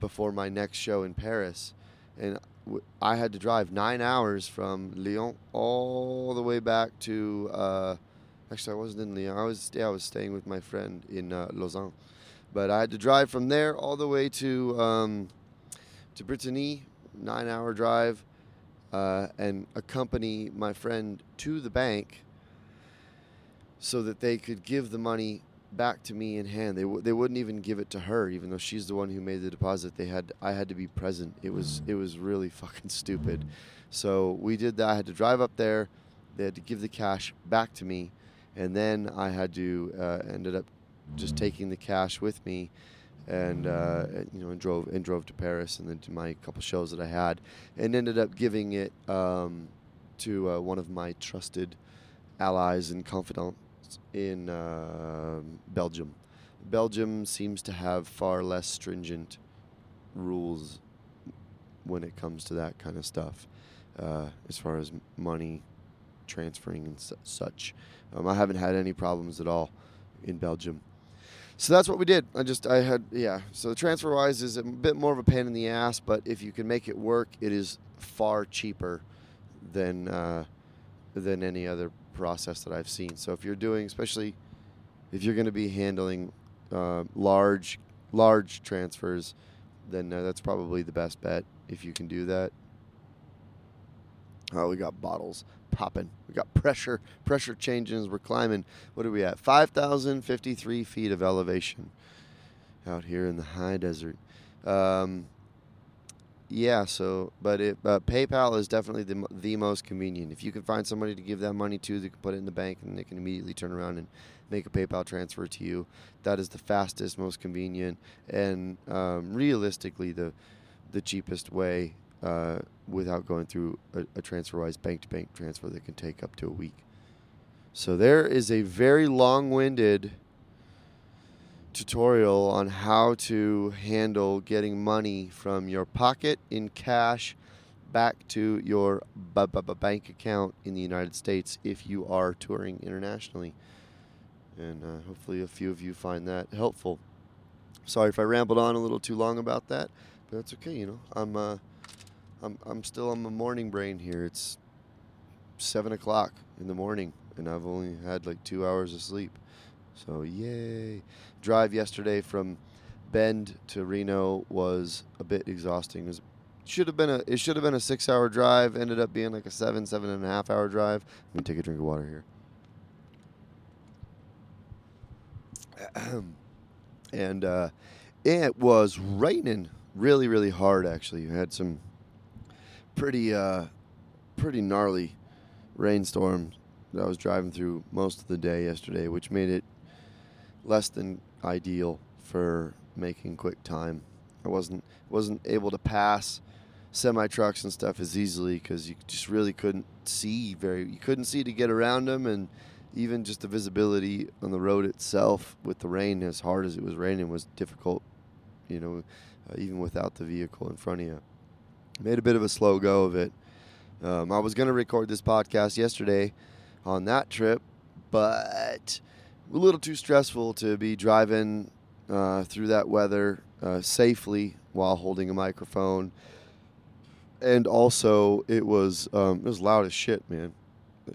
before my next show in Paris, and I had to drive nine hours from Lyon all the way back to. Uh, actually, I wasn't in Lyon. I was yeah, I was staying with my friend in uh, Lausanne, but I had to drive from there all the way to um, to Brittany, nine hour drive, uh, and accompany my friend to the bank so that they could give the money back to me in hand. They w- they wouldn't even give it to her, even though she's the one who made the deposit. They had I had to be present. It was it was really fucking stupid. So we did that. I had to drive up there. They had to give the cash back to me, and then I had to uh, ended up just taking the cash with me, and uh, you know and drove and drove to Paris and then to my couple shows that I had, and ended up giving it um, to uh, one of my trusted allies and confidants in uh, Belgium. Belgium seems to have far less stringent rules when it comes to that kind of stuff, uh, as far as money transferring and su- such. Um, I haven't had any problems at all in Belgium. So that's what we did. I just I had yeah. So the TransferWise is a bit more of a pain in the ass, but if you can make it work, it is far cheaper than uh, than any other process that I've seen. So if you're doing, especially if you're going to be handling uh, large large transfers, then uh, that's probably the best bet if you can do that. Oh, we got bottles popping. We got pressure pressure changes. We're climbing. What are we at? Five thousand fifty three feet of elevation out here in the high desert. Um, yeah, so but it uh, PayPal is definitely the the most convenient. If you can find somebody to give that money to, they can put it in the bank and they can immediately turn around and make a PayPal transfer to you. That is the fastest, most convenient, and um, realistically the the cheapest way uh, without going through a, a TransferWise bank to bank transfer that can take up to a week. So there is a very long-winded tutorial on how to handle getting money from your pocket in cash back to your b- b- bank account in the United States if you are touring internationally. And uh, hopefully, a few of you find that helpful. Sorry if I rambled on a little too long about that, but that's okay. You know, I'm uh, I'm I'm still on my morning brain here. It's seven o'clock in the morning, and I've only had like two hours of sleep. So yay! Drive yesterday from Bend to Reno was a bit exhausting. It was, should have been a it should have been a six hour drive. Ended up being like a seven seven and a half hour drive. Let me take a drink of water here. and uh, it was raining really really hard. Actually, we had some pretty uh, pretty gnarly rainstorm that I was driving through most of the day yesterday, which made it less than ideal for making quick time. I wasn't wasn't able to pass semi trucks and stuff as easily because you just really couldn't see very you couldn't see to get around them and even just the visibility on the road itself with the rain as hard as it was raining was difficult you know uh, even without the vehicle in front of you made a bit of a slow go of it um, i was going to record this podcast yesterday on that trip but a little too stressful to be driving uh, through that weather uh, safely while holding a microphone. And also, it was um, it was loud as shit, man.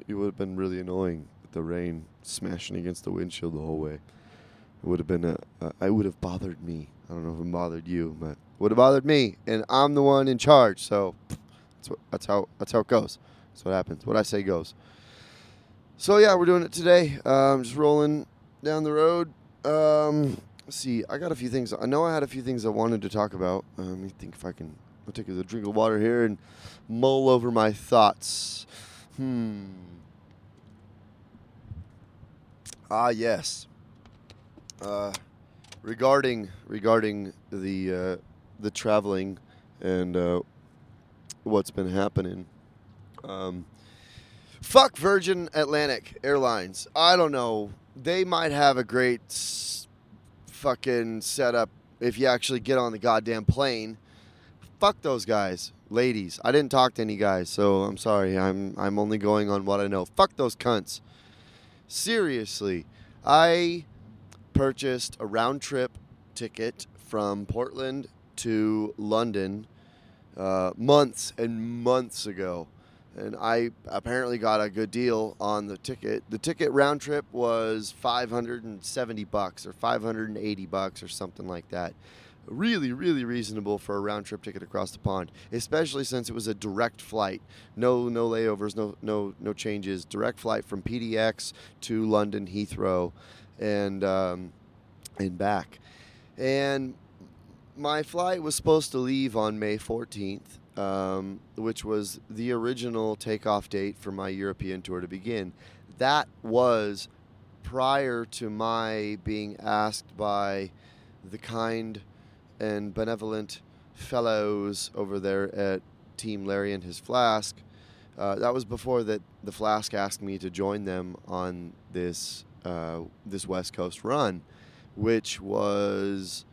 It would have been really annoying with the rain smashing against the windshield the whole way. It would have been a, a it would have bothered me. I don't know if it bothered you, but would have bothered me, and I'm the one in charge. So that's what, that's how that's how it goes. That's what happens. What I say goes. So yeah, we're doing it today. Um, just rolling down the road. Um, see. I got a few things. I know I had a few things I wanted to talk about. Uh, let me think if I can. I'll take a drink of water here and mull over my thoughts. Hmm. Ah yes. Uh, regarding regarding the uh, the traveling and uh, what's been happening. Um, fuck Virgin Atlantic Airlines. I don't know. They might have a great fucking setup if you actually get on the goddamn plane. Fuck those guys, ladies. I didn't talk to any guys, so I'm sorry. I'm I'm only going on what I know. Fuck those cunts. Seriously, I purchased a round trip ticket from Portland to London uh, months and months ago. And I apparently got a good deal on the ticket. The ticket round trip was 570 bucks or 580 bucks or something like that. Really, really reasonable for a round trip ticket across the pond, especially since it was a direct flight. No, no layovers, no, no, no changes. Direct flight from PDX to London Heathrow, and um, and back. And my flight was supposed to leave on May 14th, um, which was the original takeoff date for my European tour to begin. That was prior to my being asked by the kind and benevolent fellows over there at Team Larry and his Flask. Uh, that was before that the Flask asked me to join them on this uh, this West Coast run, which was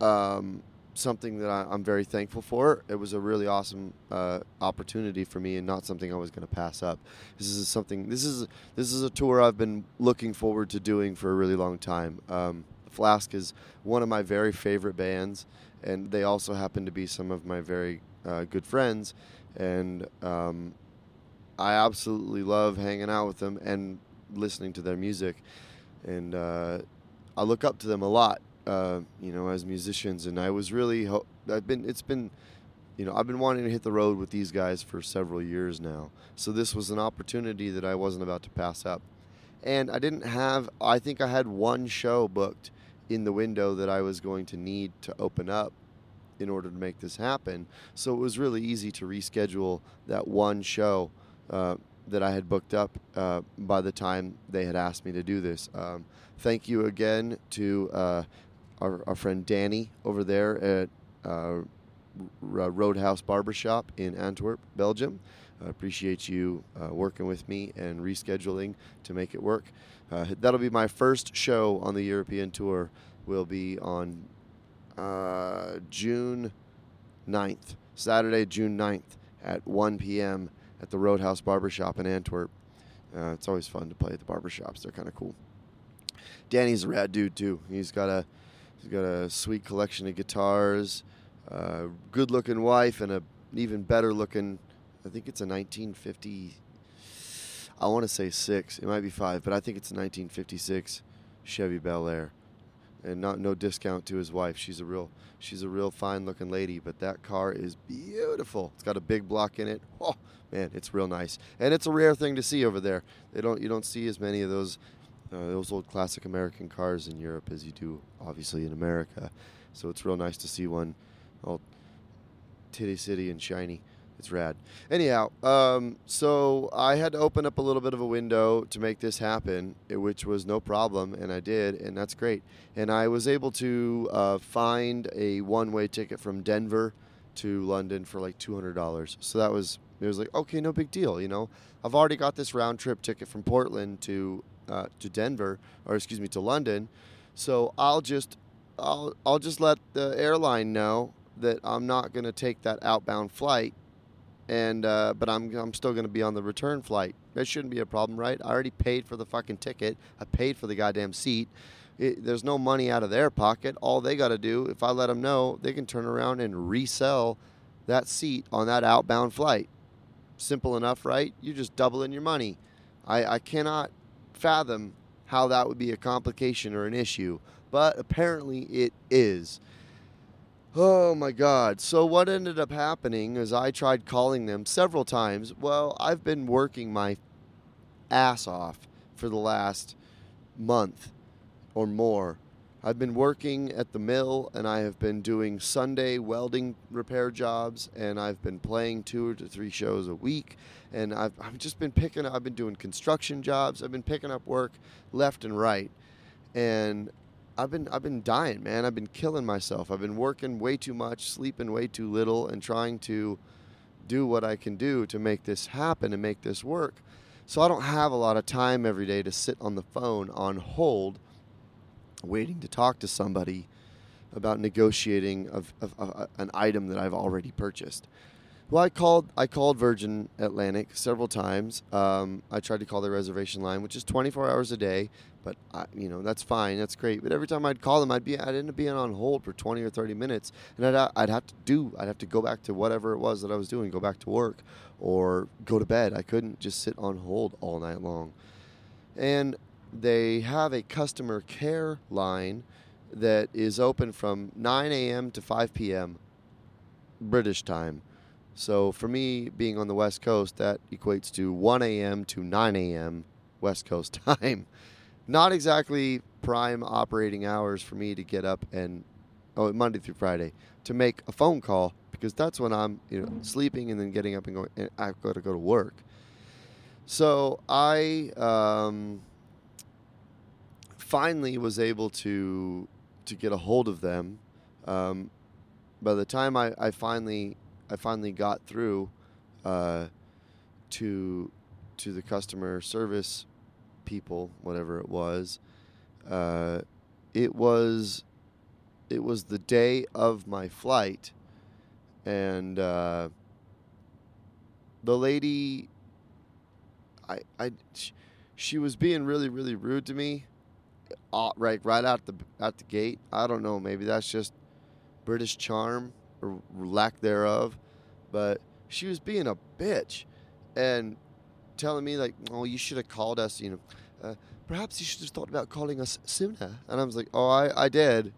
um, something that I, am very thankful for. It was a really awesome uh, opportunity for me, and not something I was going to pass up. This is something. This is this is a tour I've been looking forward to doing for a really long time. Um, Flask is one of my very favorite bands, and they also happen to be some of my very uh, good friends, and um, I absolutely love hanging out with them and listening to their music, and uh, I look up to them a lot uh, you know, as musicians. And I was really, ho- I've been, it's been, you know, I've been wanting to hit the road with these guys for several years now. So this was an opportunity that I wasn't about to pass up. And I didn't have, I think I had one show booked in the window that I was going to need to open up in order to make this happen. So it was really easy to reschedule that one show uh, that I had booked up uh, by the time they had asked me to do this. Um, thank you again to uh, our, our friend Danny over there at uh, Roadhouse Barbershop in Antwerp, Belgium. I appreciate you uh, working with me and rescheduling to make it work. Uh, that'll be my first show on the European tour. Will be on uh, June 9th, Saturday, June 9th at 1 p.m. at the Roadhouse Barbershop in Antwerp. Uh, it's always fun to play at the barbershops. They're kind of cool. Danny's a rad dude too. He's got a He's got a sweet collection of guitars, good looking wife, and a even better looking, I think it's a 1950, I want to say six, it might be five, but I think it's a 1956 Chevy Bel Air. And not no discount to his wife. She's a real she's a real fine looking lady, but that car is beautiful. It's got a big block in it. Oh man, it's real nice. And it's a rare thing to see over there. They don't you don't see as many of those uh, those old classic American cars in Europe as you do, obviously, in America. So it's real nice to see one all titty city and shiny. It's rad. Anyhow, um, so I had to open up a little bit of a window to make this happen, which was no problem, and I did, and that's great. And I was able to uh, find a one-way ticket from Denver to London for like two hundred dollars. So that was it was like okay, no big deal, you know. I've already got this round trip ticket from Portland to uh, to Denver, or excuse me, to London. So I'll just I'll I'll just let the airline know that I'm not going to take that outbound flight, and uh, but I'm I'm still going to be on the return flight. That shouldn't be a problem, right? I already paid for the fucking ticket. I paid for the goddamn seat. It, there's no money out of their pocket. All they got to do, if I let them know, they can turn around and resell that seat on that outbound flight. Simple enough, right? You're just doubling your money. I, I cannot fathom how that would be a complication or an issue, but apparently it is. Oh my God. So, what ended up happening is I tried calling them several times. Well, I've been working my ass off for the last month or more I've been working at the mill and I have been doing Sunday welding repair jobs and I've been playing two to three shows a week and I've, I've just been picking I've been doing construction jobs. I've been picking up work left and right. And I've been I've been dying, man. I've been killing myself. I've been working way too much, sleeping way too little and trying to do what I can do to make this happen and make this work. So I don't have a lot of time every day to sit on the phone on hold waiting to talk to somebody about negotiating of, of, of, uh, an item that I've already purchased. Well, I called I called Virgin Atlantic several times. Um, I tried to call their reservation line, which is 24 hours a day, but I, you know that's fine, that's great. But every time I'd call them, I'd be I'd end up being on hold for 20 or 30 minutes, and I'd I'd have to do I'd have to go back to whatever it was that I was doing, go back to work, or go to bed. I couldn't just sit on hold all night long, and they have a customer care line that is open from 9 a.m. to 5 p.m. British time. So for me, being on the West Coast, that equates to 1 a.m. to 9 a.m. West Coast time. Not exactly prime operating hours for me to get up and oh Monday through Friday to make a phone call because that's when I'm you know sleeping and then getting up and going. And I've got to go to work. So I um, finally was able to to get a hold of them. Um, by the time I, I finally I finally got through uh, to to the customer service people, whatever it was. Uh, it was it was the day of my flight, and uh, the lady, I I, she was being really really rude to me, uh, right right out the at the gate. I don't know, maybe that's just British charm or lack thereof, but she was being a bitch and telling me like, "Oh, you should have called us," you know. Uh, perhaps you should have thought about calling us sooner. And I was like, "Oh, I, I did.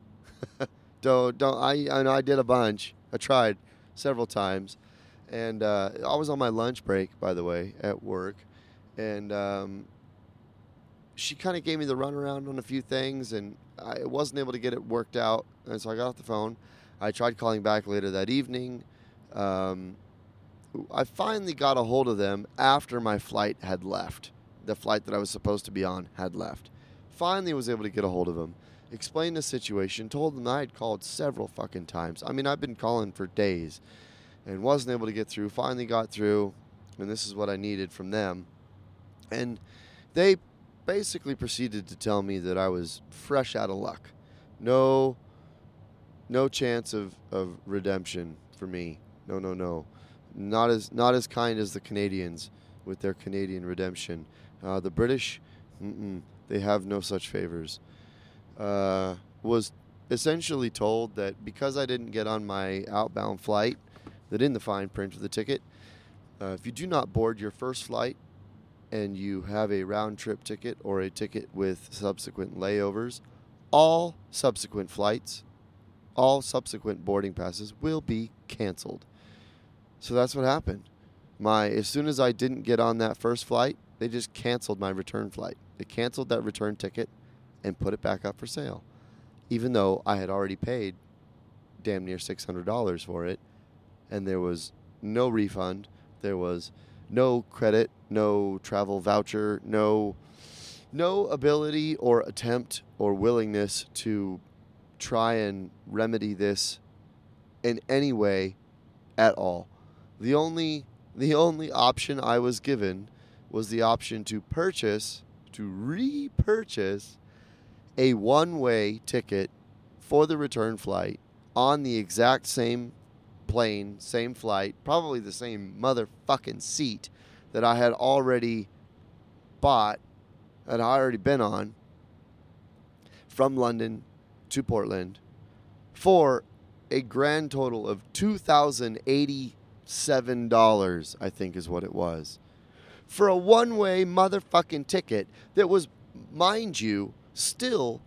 don't don't I I know I did a bunch. I tried several times, and uh, I was on my lunch break, by the way, at work, and um, she kind of gave me the runaround on a few things, and I wasn't able to get it worked out. And so I got off the phone. I tried calling back later that evening. Um, I finally got a hold of them after my flight had left. The flight that I was supposed to be on had left. Finally, was able to get a hold of them, explained the situation, told them I had called several fucking times. I mean, I've been calling for days and wasn't able to get through. Finally, got through, and this is what I needed from them. And they basically proceeded to tell me that I was fresh out of luck. No no chance of, of redemption for me. No, no, no. Not as not as kind as the Canadians with their Canadian redemption. Uh, the British, they have no such favors. Uh, was essentially told that because I didn't get on my outbound flight, that in the fine print of the ticket, uh, if you do not board your first flight and you have a round trip ticket or a ticket with subsequent layovers, all subsequent flights all subsequent boarding passes will be canceled. So that's what happened. My as soon as I didn't get on that first flight, they just canceled my return flight. They canceled that return ticket and put it back up for sale. Even though I had already paid damn near $600 for it and there was no refund, there was no credit, no travel voucher, no no ability or attempt or willingness to try and remedy this in any way at all. The only the only option I was given was the option to purchase to repurchase a one-way ticket for the return flight on the exact same plane, same flight, probably the same motherfucking seat that I had already bought that I already been on from London to Portland for a grand total of $2,087, I think is what it was. For a one way motherfucking ticket that was, mind you, still,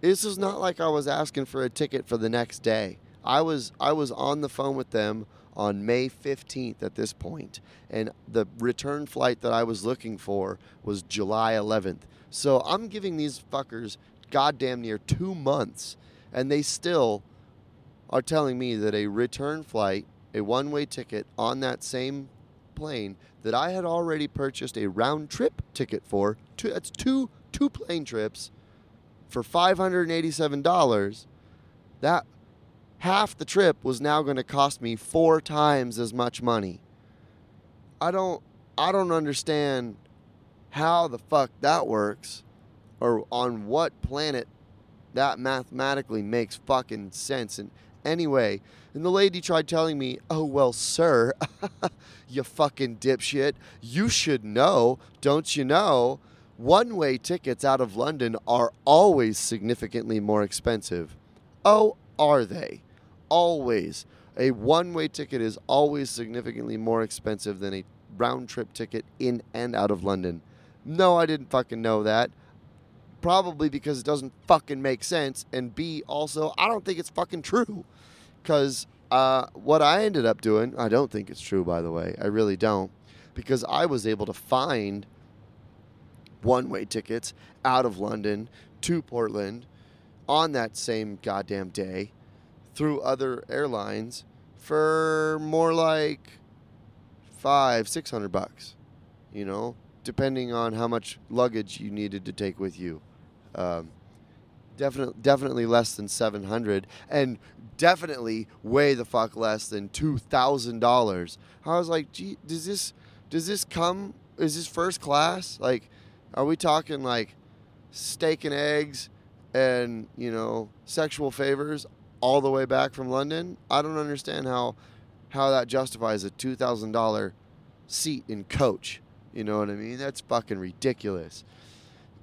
this is not like I was asking for a ticket for the next day. I was I was on the phone with them on May 15th at this point, and the return flight that I was looking for was July 11th. So I'm giving these fuckers goddamn near two months, and they still are telling me that a return flight, a one way ticket on that same plane that I had already purchased a round trip ticket for, two, that's two, two plane trips for $587, that half the trip was now going to cost me four times as much money. I don't I don't understand how the fuck that works or on what planet that mathematically makes fucking sense and anyway. And the lady tried telling me, oh, well, sir, you fucking dipshit, you should know, don't you know? One way tickets out of London are always significantly more expensive. Oh, are they? Always. A one way ticket is always significantly more expensive than a round trip ticket in and out of London. No, I didn't fucking know that. Probably because it doesn't fucking make sense. And B, also, I don't think it's fucking true. Because uh, what I ended up doing, I don't think it's true, by the way. I really don't. Because I was able to find one way tickets out of London to Portland on that same goddamn day through other airlines for more like five, six hundred bucks, you know, depending on how much luggage you needed to take with you. Um, definitely, definitely less than seven hundred, and definitely way the fuck less than two thousand dollars. I was like, gee, does this, does this come? Is this first class? Like, are we talking like steak and eggs and you know sexual favors all the way back from London? I don't understand how how that justifies a two thousand dollar seat in coach. You know what I mean? That's fucking ridiculous.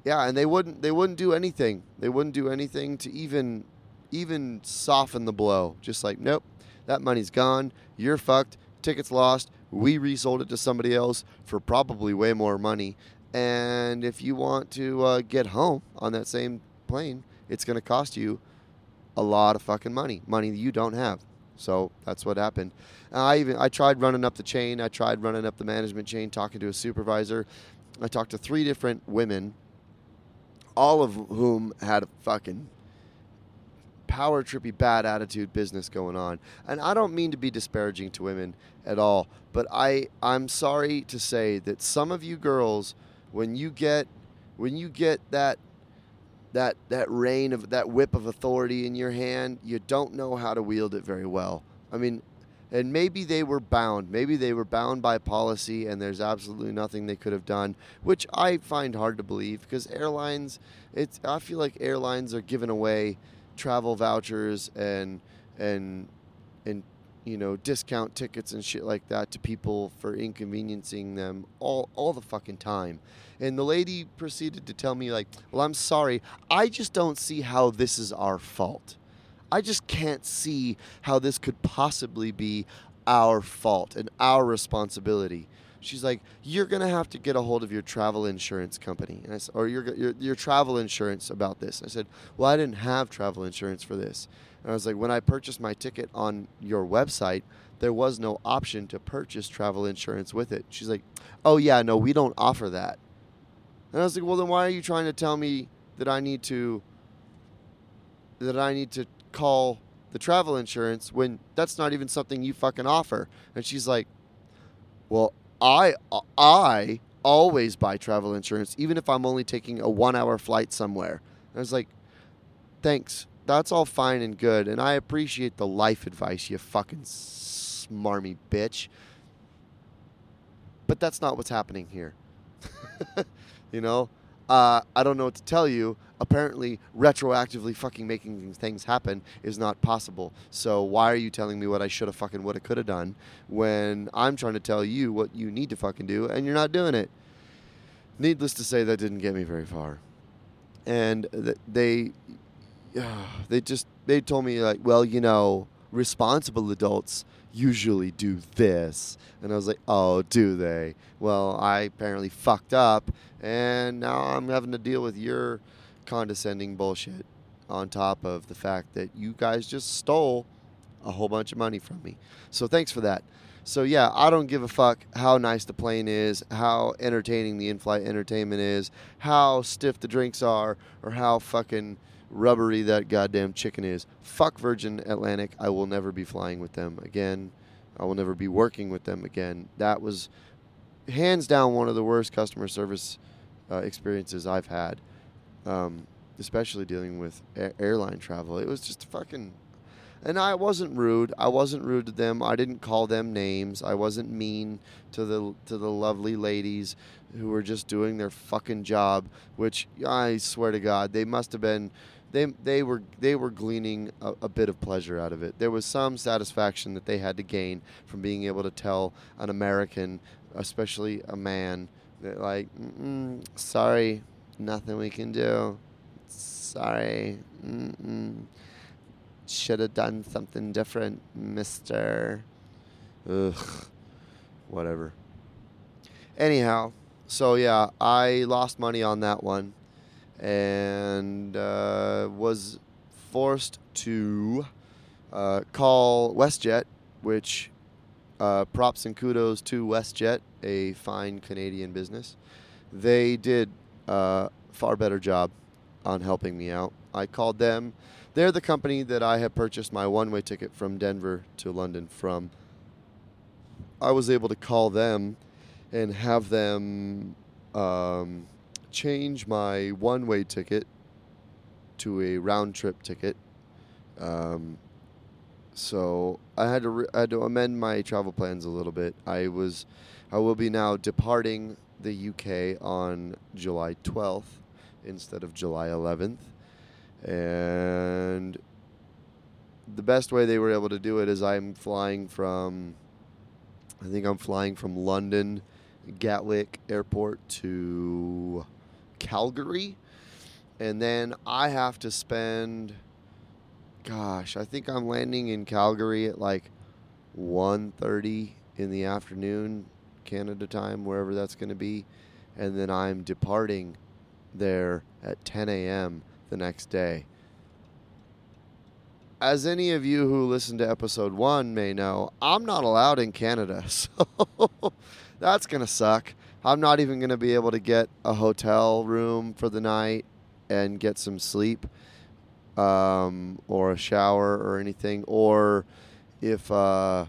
Yeah, and they wouldn't they wouldn't do anything. They wouldn't do anything to even even soften the blow. Just like, nope, that money's gone. You're fucked. Tickets lost. We resold it to somebody else for probably way more money. And if you want to uh, get home on that same plane, it's going to cost you a lot of fucking money, money that you don't have. So that's what happened. I even I tried running up the chain. I tried running up the management chain, talking to a supervisor. I talked to three different women, all of whom had a fucking power trippy bad attitude business going on. And I don't mean to be disparaging to women at all, but I I'm sorry to say that some of you girls when you get when you get that that that reign of that whip of authority in your hand, you don't know how to wield it very well. I mean, and maybe they were bound. Maybe they were bound by policy, and there's absolutely nothing they could have done, which I find hard to believe because airlines. It's I feel like airlines are giving away travel vouchers and and and you know discount tickets and shit like that to people for inconveniencing them all all the fucking time. And the lady proceeded to tell me, like, well, I'm sorry. I just don't see how this is our fault. I just can't see how this could possibly be our fault and our responsibility. She's like, you're gonna have to get a hold of your travel insurance company, and I said, or your, your your travel insurance about this. I said, well, I didn't have travel insurance for this, and I was like, when I purchased my ticket on your website, there was no option to purchase travel insurance with it. She's like, oh yeah, no, we don't offer that. And I was like, well, then why are you trying to tell me that I need to that I need to call the travel insurance when that's not even something you fucking offer? And she's like, well, I I always buy travel insurance, even if I'm only taking a one hour flight somewhere. And I was like, thanks. That's all fine and good, and I appreciate the life advice, you fucking smarmy bitch. But that's not what's happening here. You know, uh, I don't know what to tell you. Apparently, retroactively fucking making things happen is not possible. So why are you telling me what I should have fucking would have could have done when I'm trying to tell you what you need to fucking do and you're not doing it? Needless to say, that didn't get me very far. And they, they just they told me like, well, you know, responsible adults usually do this. And I was like, oh, do they? Well, I apparently fucked up, and now I'm having to deal with your condescending bullshit on top of the fact that you guys just stole a whole bunch of money from me. So thanks for that. So yeah, I don't give a fuck how nice the plane is, how entertaining the in-flight entertainment is, how stiff the drinks are, or how fucking rubbery that goddamn chicken is. Fuck Virgin Atlantic. I will never be flying with them again. I will never be working with them again. That was hands down one of the worst customer service uh, experiences I've had, um, especially dealing with a- airline travel. It was just fucking. And I wasn't rude. I wasn't rude to them. I didn't call them names. I wasn't mean to the to the lovely ladies who were just doing their fucking job. Which I swear to God, they must have been they they were they were gleaning a, a, bit of pleasure out of it. There was some satisfaction that they had to gain from being able to tell an American, especially a man, that like, sorry, nothing we can do. Sorry, should have done something different, Mister. Ugh, whatever. Anyhow, so yeah, I lost money on that one and uh, was forced to uh, call WestJet, which uh, props and kudos to WestJet, a fine Canadian business. They did a far better job on helping me out. I called them. They're the company that I have purchased my one way ticket from Denver to London from. I was able to call them and have them um, change my one way ticket to a round trip ticket. Um, so I had to re- I had to amend my travel plans a little bit. I was I will be now departing the UK on July 12th instead of July 11th. And the best way they were able to do it is I'm flying from I think I'm flying from London Gatwick Airport to Calgary, and then I have to spend. Gosh, I think I'm landing in Calgary at like 1.30 in the afternoon, Canada time, wherever that's going to be, and then I'm departing there at 10 a.m. the next day. As any of you who listened to episode one may know, I'm not allowed in Canada, so that's going to suck. I'm not even going to be able to get a hotel room for the night and get some sleep um, or a shower or anything. Or if, uh,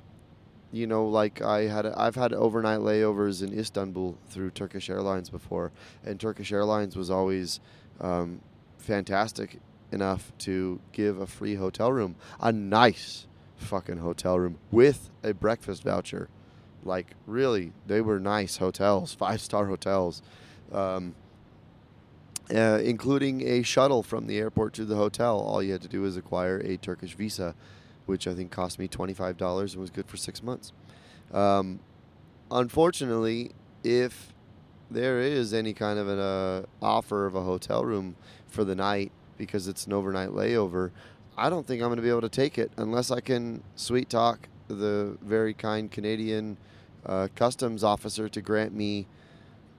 you know, like I had, I've had overnight layovers in Istanbul through Turkish Airlines before, and Turkish Airlines was always um, fantastic enough to give a free hotel room, a nice fucking hotel room with a breakfast voucher. Like really, they were nice hotels, five star hotels, um, uh, including a shuttle from the airport to the hotel. All you had to do was acquire a Turkish visa, which I think cost me twenty five dollars and was good for six months. Um, unfortunately, if there is any kind of an uh, offer of a hotel room for the night because it's an overnight layover, I don't think I'm going to be able to take it unless I can sweet talk the very kind Canadian uh, customs officer to grant me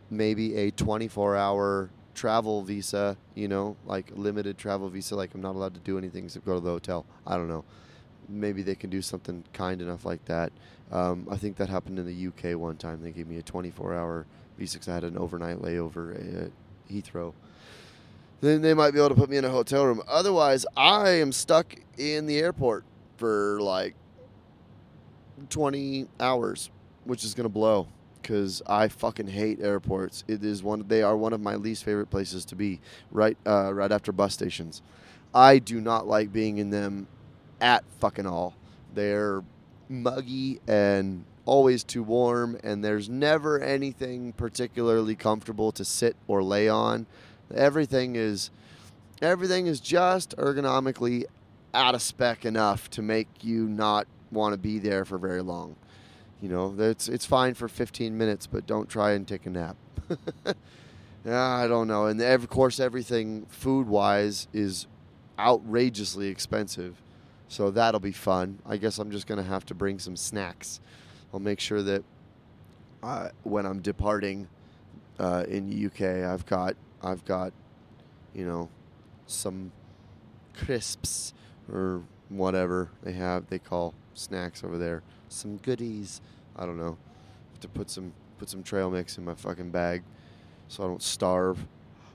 maybe a 24 hour travel visa, you know, like limited travel visa, like I'm not allowed to do anything except go to the hotel. I don't know. Maybe they can do something kind enough like that. Um, I think that happened in the UK one time. They gave me a 24 hour visa because I had an overnight layover at Heathrow. Then they might be able to put me in a hotel room. Otherwise, I am stuck in the airport for like 20 hours which is gonna blow because I fucking hate airports. It is one; they are one of my least favorite places to be. Right, uh, right after bus stations. I do not like being in them at fucking all. They're muggy and always too warm, and there's never anything particularly comfortable to sit or lay on. Everything is everything is just ergonomically out of spec enough to make you not want to be there for very long. You know, it's it's fine for 15 minutes, but don't try and take a nap. I don't know. And of course, everything food wise is outrageously expensive, so that'll be fun. I guess I'm just gonna have to bring some snacks. I'll make sure that uh, when I'm departing uh, in UK, I've got I've got you know some crisps or whatever they have they call snacks over there some goodies. I don't know. Have to put some put some trail mix in my fucking bag so I don't starve.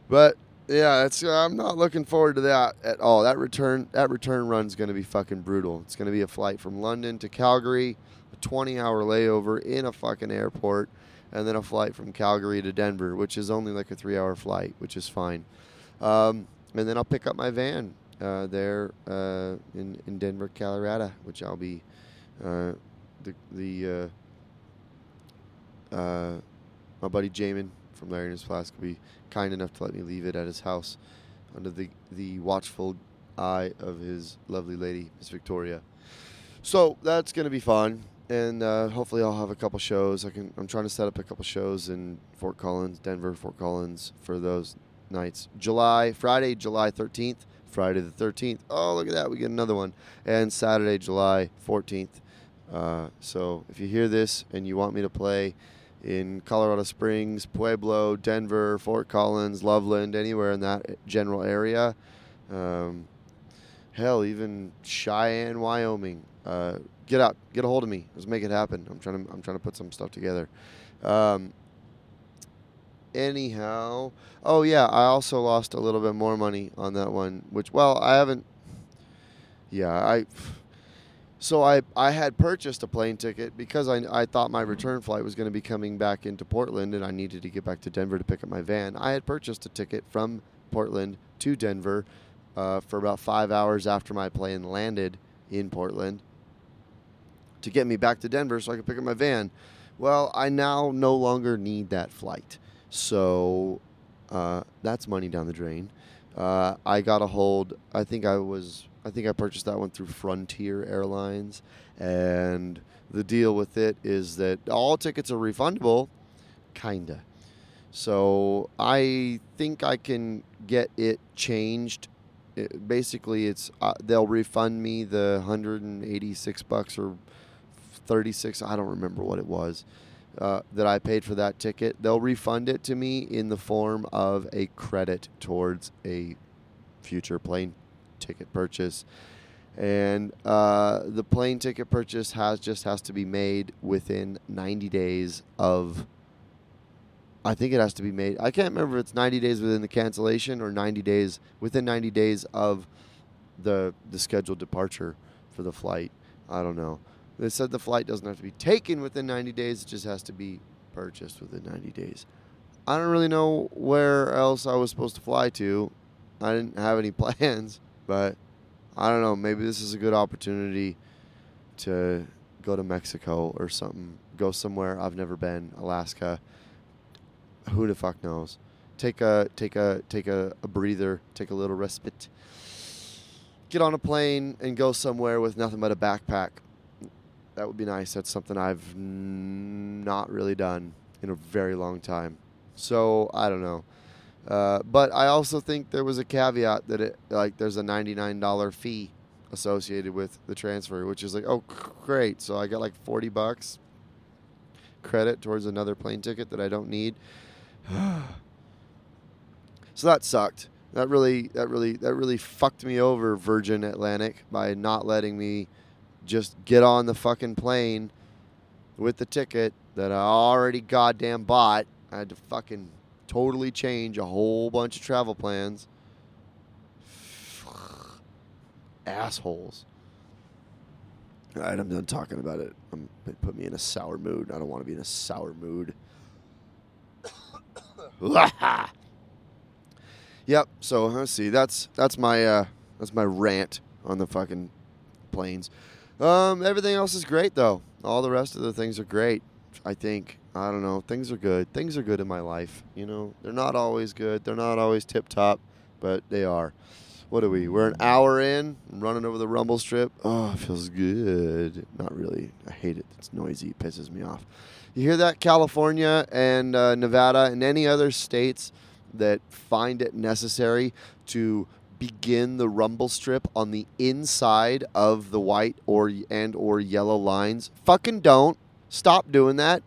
But yeah, it's I'm not looking forward to that at all. That return that return run's going to be fucking brutal. It's going to be a flight from London to Calgary, a 20-hour layover in a fucking airport, and then a flight from Calgary to Denver, which is only like a 3-hour flight, which is fine. Um, and then I'll pick up my van uh, there uh, in in Denver, Colorado, which I'll be uh, the the uh, uh, my buddy Jamin from Larry and His Flask will be kind enough to let me leave it at his house under the the watchful eye of his lovely lady, Miss Victoria. So that's gonna be fun, and uh, hopefully I'll have a couple shows. I can. I'm trying to set up a couple shows in Fort Collins, Denver, Fort Collins for those nights. July Friday, July 13th. Friday the 13th. Oh, look at that. We get another one. And Saturday, July 14th. Uh, so if you hear this and you want me to play in Colorado Springs, Pueblo, Denver, Fort Collins, Loveland, anywhere in that general area, um, hell, even Cheyenne, Wyoming, uh, get out, get a hold of me. Let's make it happen. I'm trying to, I'm trying to put some stuff together. Um, anyhow, oh yeah, I also lost a little bit more money on that one, which well, I haven't. Yeah, I. So I I had purchased a plane ticket because I I thought my return flight was going to be coming back into Portland and I needed to get back to Denver to pick up my van. I had purchased a ticket from Portland to Denver uh, for about five hours after my plane landed in Portland to get me back to Denver so I could pick up my van. Well, I now no longer need that flight. So uh, that's money down the drain. Uh, I got a hold. I think I was. I think I purchased that one through Frontier Airlines, and the deal with it is that all tickets are refundable, kinda. So I think I can get it changed. It, basically, it's uh, they'll refund me the 186 bucks or 36. I don't remember what it was uh, that I paid for that ticket, they'll refund it to me in the form of a credit towards a future plane ticket purchase. And uh, the plane ticket purchase has just has to be made within 90 days of. I think it has to be made. I can't remember if it's 90 days within the cancellation or 90 days within 90 days of the the scheduled departure for the flight. I don't know. They said the flight doesn't have to be taken within 90 days, it just has to be purchased within 90 days. I don't really know where else I was supposed to fly to. I didn't have any plans, but I don't know. Maybe this is a good opportunity to go to Mexico or something. Go somewhere I've never been, Alaska. Who the fuck knows? Take a take a take a, a breather, take a little respite. Get on a plane and go somewhere with nothing but a backpack that would be nice. That's something I've not really done in a very long time. So I don't know. Uh, but I also think there was a caveat that it like there's a $99 fee associated with the transfer, which is like, oh, great. So I got like 40 bucks credit towards another plane ticket that I don't need. so that sucked. That really, that really, that really fucked me over, Virgin Atlantic, by not letting me just get on the fucking plane with the ticket that I already goddamn bought. I had to fucking totally change a whole bunch of travel plans. Assholes. All right, I'm done talking about it. I'm, it put me in a sour mood. I don't want to be in a sour mood. yep. So let's see. That's that's my uh, that's my rant on the fucking planes. Um, everything else is great though. All the rest of the things are great. I think. I don't know. Things are good. Things are good in my life. You know, they're not always good. They're not always tip top, but they are. What are we? We're an hour in. Running over the rumble strip. Oh, it feels good. Not really. I hate it. It's noisy. It pisses me off. You hear that? California and uh, Nevada and any other states that find it necessary to begin the rumble strip on the inside of the white or and or yellow lines. Fucking don't. Stop doing that.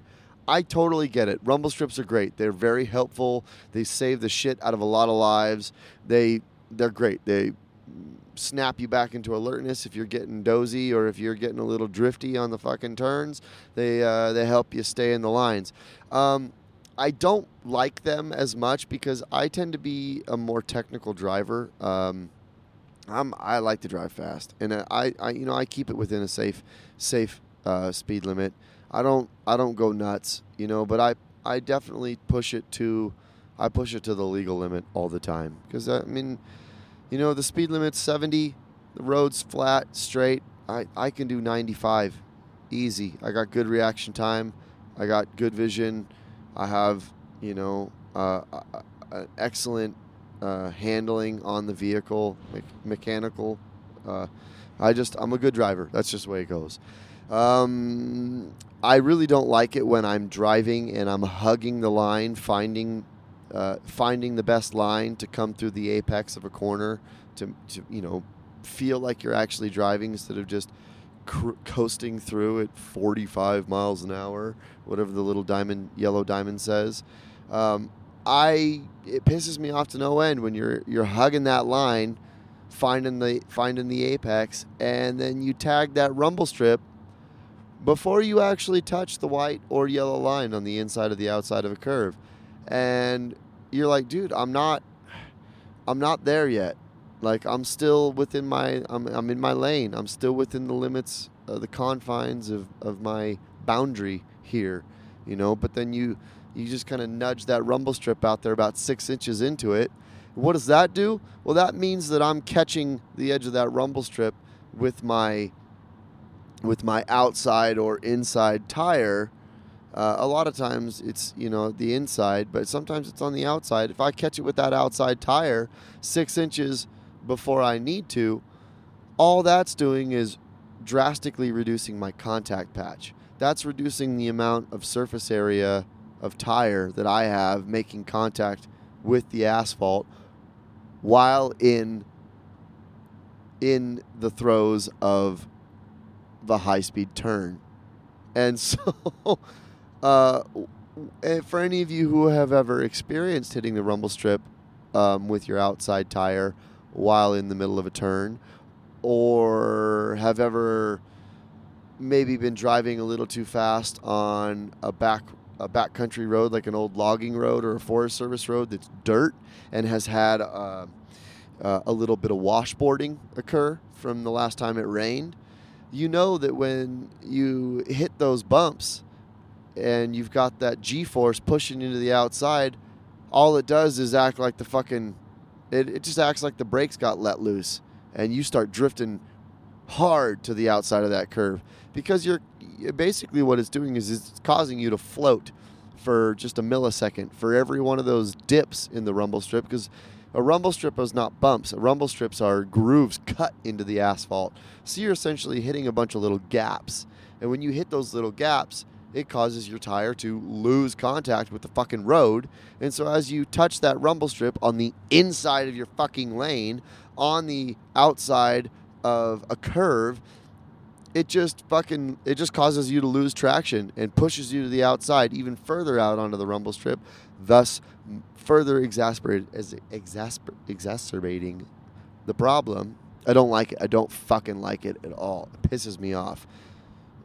I totally get it. Rumble strips are great. They're very helpful. They save the shit out of a lot of lives. They they're great. They snap you back into alertness if you're getting dozy or if you're getting a little drifty on the fucking turns. They uh, they help you stay in the lines. Um, I don't like them as much because I tend to be a more technical driver. Um, I'm I like to drive fast, and I, I you know I keep it within a safe safe uh, speed limit. I don't I don't go nuts, you know, but I I definitely push it to I push it to the legal limit all the time because I mean, you know, the speed limit's 70, the road's flat, straight. I I can do 95, easy. I got good reaction time. I got good vision. I have, you know, uh, an excellent uh, handling on the vehicle, me- mechanical. Uh, I just I'm a good driver. That's just the way it goes. Um, I really don't like it when I'm driving and I'm hugging the line, finding uh, finding the best line to come through the apex of a corner to, to you know feel like you're actually driving instead of just cr- coasting through at 45 miles an hour, whatever the little diamond yellow diamond says. Um, I it pisses me off to no end when you're you're hugging that line, finding the finding the apex, and then you tag that rumble strip before you actually touch the white or yellow line on the inside of the outside of a curve. And you're like, dude, I'm not I'm not there yet. Like I'm still within my I'm I'm in my lane. I'm still within the limits uh, the confines of, of my boundary here, you know, but then you you just kind of nudge that rumble strip out there about six inches into it. What does that do? Well, that means that I'm catching the edge of that rumble strip with my with my outside or inside tire. Uh, a lot of times it's you know the inside, but sometimes it's on the outside. If I catch it with that outside tire six inches before I need to, all that's doing is drastically reducing my contact patch. That's reducing the amount of surface area of tire that I have making contact with the asphalt while in in the throes of the high speed turn. And so uh, for any of you who have ever experienced hitting the rumble strip um, with your outside tire while in the middle of a turn or have ever maybe been driving a little too fast on a back a backcountry road like an old logging road or a forest service road that's dirt and has had uh, uh, a little bit of washboarding occur from the last time it rained you know that when you hit those bumps and you've got that g-force pushing into the outside all it does is act like the fucking it, it just acts like the brakes got let loose and you start drifting hard to the outside of that curve because you're basically what it's doing is it's causing you to float for just a millisecond for every one of those dips in the rumble strip because a rumble strip is not bumps. Rumble strips are grooves cut into the asphalt. So you're essentially hitting a bunch of little gaps. And when you hit those little gaps, it causes your tire to lose contact with the fucking road. And so as you touch that rumble strip on the inside of your fucking lane, on the outside of a curve, it just fucking it just causes you to lose traction and pushes you to the outside even further out onto the rumble strip, thus further exasperated as exasper, exacerbating the problem. I don't like it. I don't fucking like it at all. It pisses me off.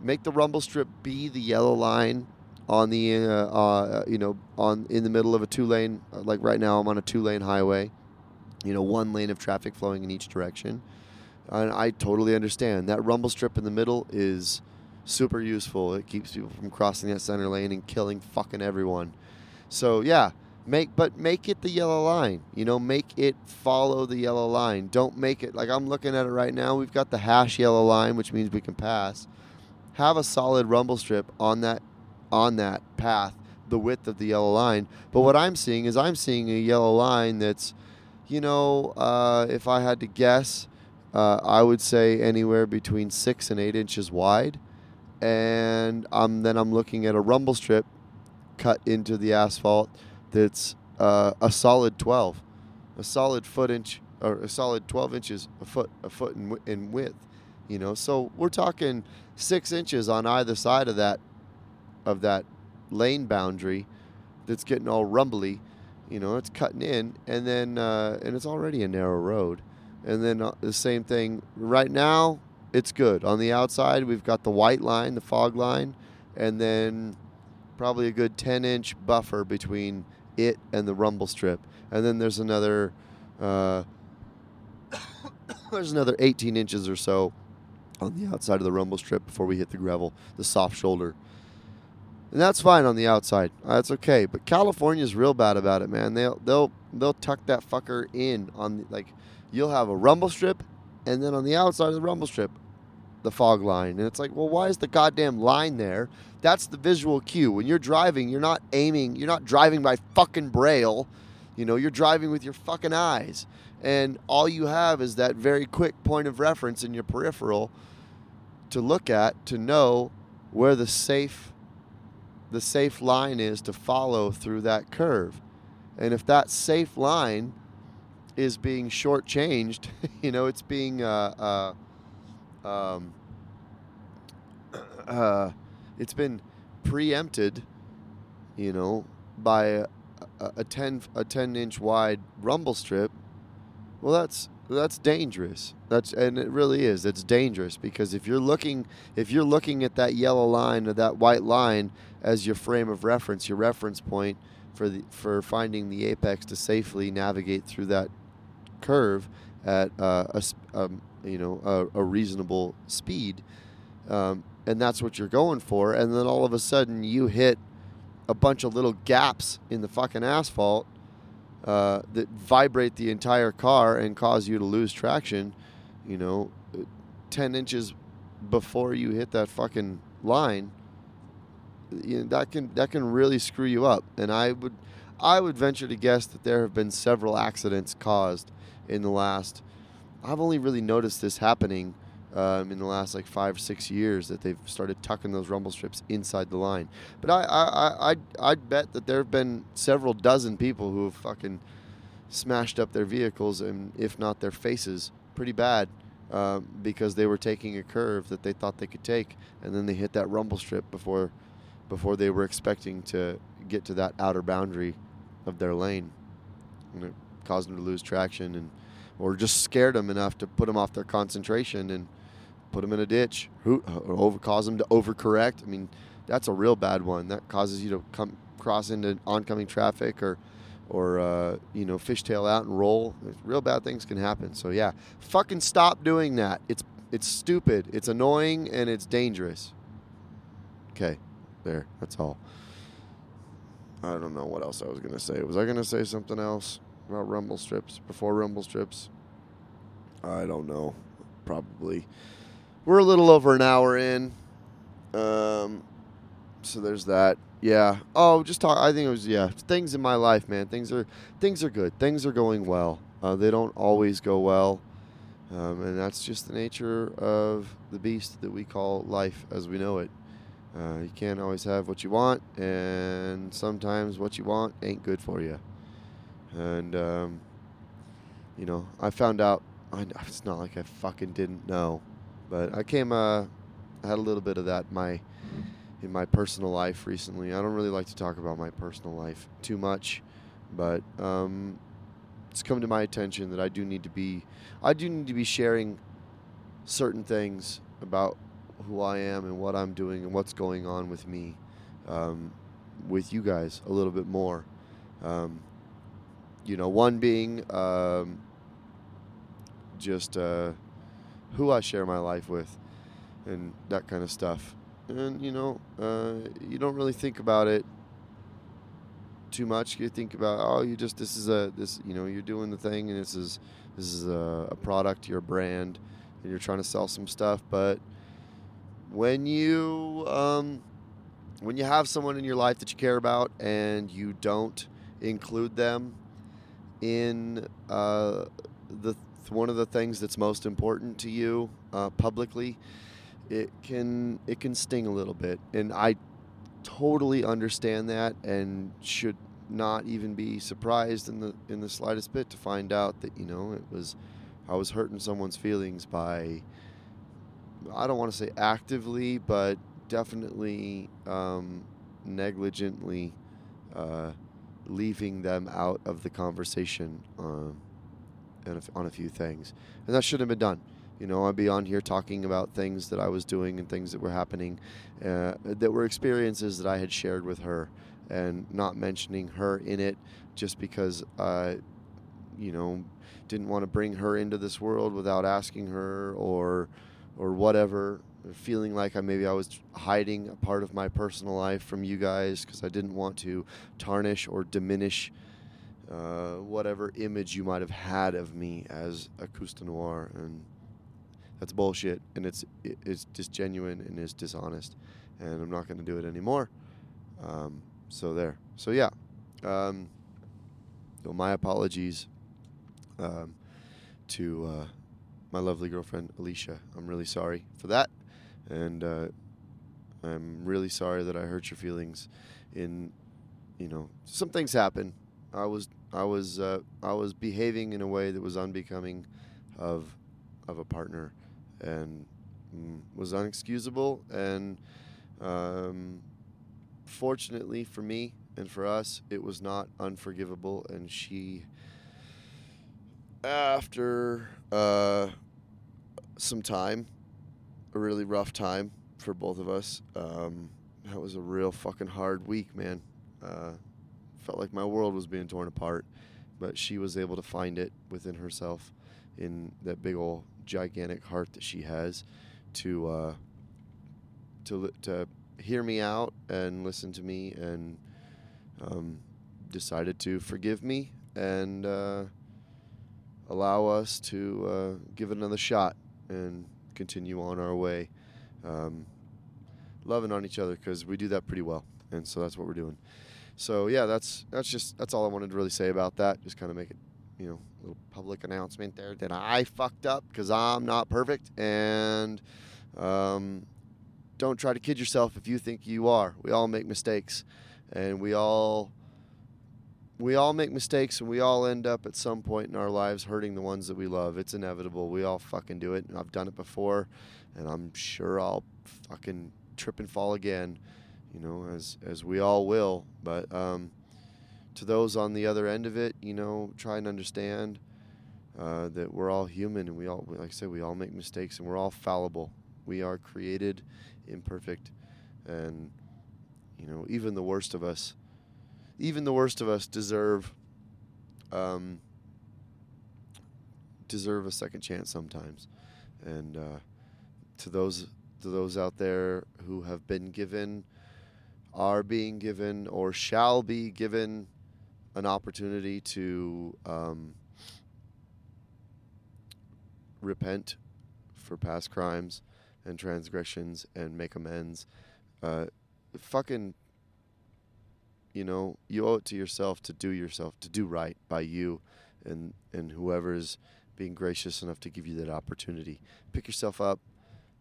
Make the rumble strip be the yellow line on the uh, uh, you know on in the middle of a two lane like right now I'm on a two lane highway you know one lane of traffic flowing in each direction and I totally understand. That rumble strip in the middle is super useful. It keeps people from crossing that center lane and killing fucking everyone. So yeah make but make it the yellow line you know make it follow the yellow line. Don't make it like i'm looking at it right now we've got the hash yellow line which means we can pass. Have a solid rumble strip on that on that path the width of the yellow line. But what i'm seeing is i'm seeing a yellow line that's you know uh, if i had to guess uh, i would say anywhere between six and eight inches wide and then i'm looking at a rumble strip cut into the asphalt that's uh, a solid 12, a solid foot inch or a solid 12 inches a foot a foot in, in width. You know, so we're talking six inches on either side of that of that lane boundary that's getting all rumbly. You know, it's cutting in, and then uh, and it's already a narrow road. And then uh, the same thing right now. It's good on the outside. We've got the white line, the fog line, and then probably a good 10 inch buffer between it and the rumble strip. And then there's another uh, there's another 18 inches or so on the outside of the rumble strip before we hit the gravel, the soft shoulder. And that's fine on the outside. That's okay. But California's real bad about it, man. They'll they'll they'll tuck that fucker in on the, like you'll have a rumble strip and then on the outside of the rumble strip the fog line. And it's like, well, why is the goddamn line there? That's the visual cue. When you're driving, you're not aiming, you're not driving by fucking braille. You know, you're driving with your fucking eyes, and all you have is that very quick point of reference in your peripheral to look at to know where the safe the safe line is to follow through that curve. And if that safe line is being shortchanged, you know, it's being uh, uh, um, uh, it's been preempted, you know, by a, a, 10 a 10 inch wide rumble strip. Well, that's that's dangerous. That's and it really is. It's dangerous because if you're looking if you're looking at that yellow line or that white line as your frame of reference, your reference point for the for finding the apex to safely navigate through that curve at uh, a um, you know a, a reasonable speed, um, and that's what you're going for. And then all of a sudden you hit a bunch of little gaps in the fucking asphalt uh, that vibrate the entire car and cause you to lose traction. You know, ten inches before you hit that fucking line. You know, that can that can really screw you up. And I would I would venture to guess that there have been several accidents caused in the last. I've only really noticed this happening um, in the last like five six years that they've started tucking those rumble strips inside the line. But I I I I'd, bet that there have been several dozen people who have fucking smashed up their vehicles and if not their faces pretty bad. Um, because they were taking a curve that they thought they could take, and then they hit that rumble strip before, before they were expecting to get to that outer boundary of their lane, and it caused them to lose traction and, or just scared them enough to put them off their concentration and put them in a ditch, or over, cause them to overcorrect. I mean, that's a real bad one. That causes you to come cross into oncoming traffic or or uh, you know fishtail out and roll. Real bad things can happen. So yeah, fucking stop doing that. It's it's stupid. It's annoying and it's dangerous. Okay, there. That's all. I don't know what else I was gonna say. Was I gonna say something else about rumble strips before rumble strips? I don't know. Probably. We're a little over an hour in. Um, so there's that. Yeah. Oh, just talk. I think it was yeah. Things in my life, man. Things are things are good. Things are going well. Uh, they don't always go well, um, and that's just the nature of the beast that we call life as we know it. Uh, you can't always have what you want, and sometimes what you want ain't good for you. And um, you know, I found out. I, it's not like I fucking didn't know. But I came, uh, I had a little bit of that in my in my personal life recently. I don't really like to talk about my personal life too much, but um, it's come to my attention that I do need to be, I do need to be sharing certain things about who I am and what I'm doing and what's going on with me, um, with you guys a little bit more. Um, you know, one being um, just. Uh, who I share my life with, and that kind of stuff. And you know, uh, you don't really think about it too much. You think about, oh, you just this is a this you know you're doing the thing, and this is this is a, a product, your brand, and you're trying to sell some stuff. But when you um, when you have someone in your life that you care about and you don't include them in uh, the one of the things that's most important to you uh, publicly, it can it can sting a little bit, and I totally understand that, and should not even be surprised in the in the slightest bit to find out that you know it was I was hurting someone's feelings by I don't want to say actively, but definitely um, negligently uh, leaving them out of the conversation. Um, on a few things, and that shouldn't have been done. You know, I'd be on here talking about things that I was doing and things that were happening, uh, that were experiences that I had shared with her, and not mentioning her in it just because I, you know, didn't want to bring her into this world without asking her or, or whatever. Feeling like I maybe I was hiding a part of my personal life from you guys because I didn't want to tarnish or diminish uh, whatever image you might have had of me as a Custa Noir, and that's bullshit, and it's it's disgenuine and it's dishonest, and I'm not going to do it anymore. Um, so there. So yeah. Um, so my apologies um, to uh, my lovely girlfriend Alicia. I'm really sorry for that, and uh, I'm really sorry that I hurt your feelings. In you know, some things happen. I was I was uh, I was behaving in a way that was unbecoming of of a partner, and mm, was unexcusable. And um, fortunately for me and for us, it was not unforgivable. And she, after uh, some time, a really rough time for both of us. Um, that was a real fucking hard week, man. Uh, felt like my world was being torn apart, but she was able to find it within herself, in that big old gigantic heart that she has, to uh, to to hear me out and listen to me and um, decided to forgive me and uh, allow us to uh, give it another shot and continue on our way, um, loving on each other because we do that pretty well, and so that's what we're doing. So yeah, that's that's just that's all I wanted to really say about that. Just kind of make it, you know, a little public announcement there that I fucked up because I'm not perfect, and um, don't try to kid yourself if you think you are. We all make mistakes, and we all we all make mistakes and we all end up at some point in our lives hurting the ones that we love. It's inevitable. We all fucking do it. And I've done it before and I'm sure I'll fucking trip and fall again, you know, as as we all will. But um, to those on the other end of it, you know, try and understand uh, that we're all human and we all like I said we all make mistakes and we're all fallible. We are created imperfect and you know, even the worst of us even the worst of us deserve um, deserve a second chance sometimes. And uh, to those to those out there who have been given, are being given, or shall be given an opportunity to um, repent for past crimes and transgressions and make amends. Uh, fucking you know, you owe it to yourself to do yourself, to do right by you and and whoever is being gracious enough to give you that opportunity. Pick yourself up,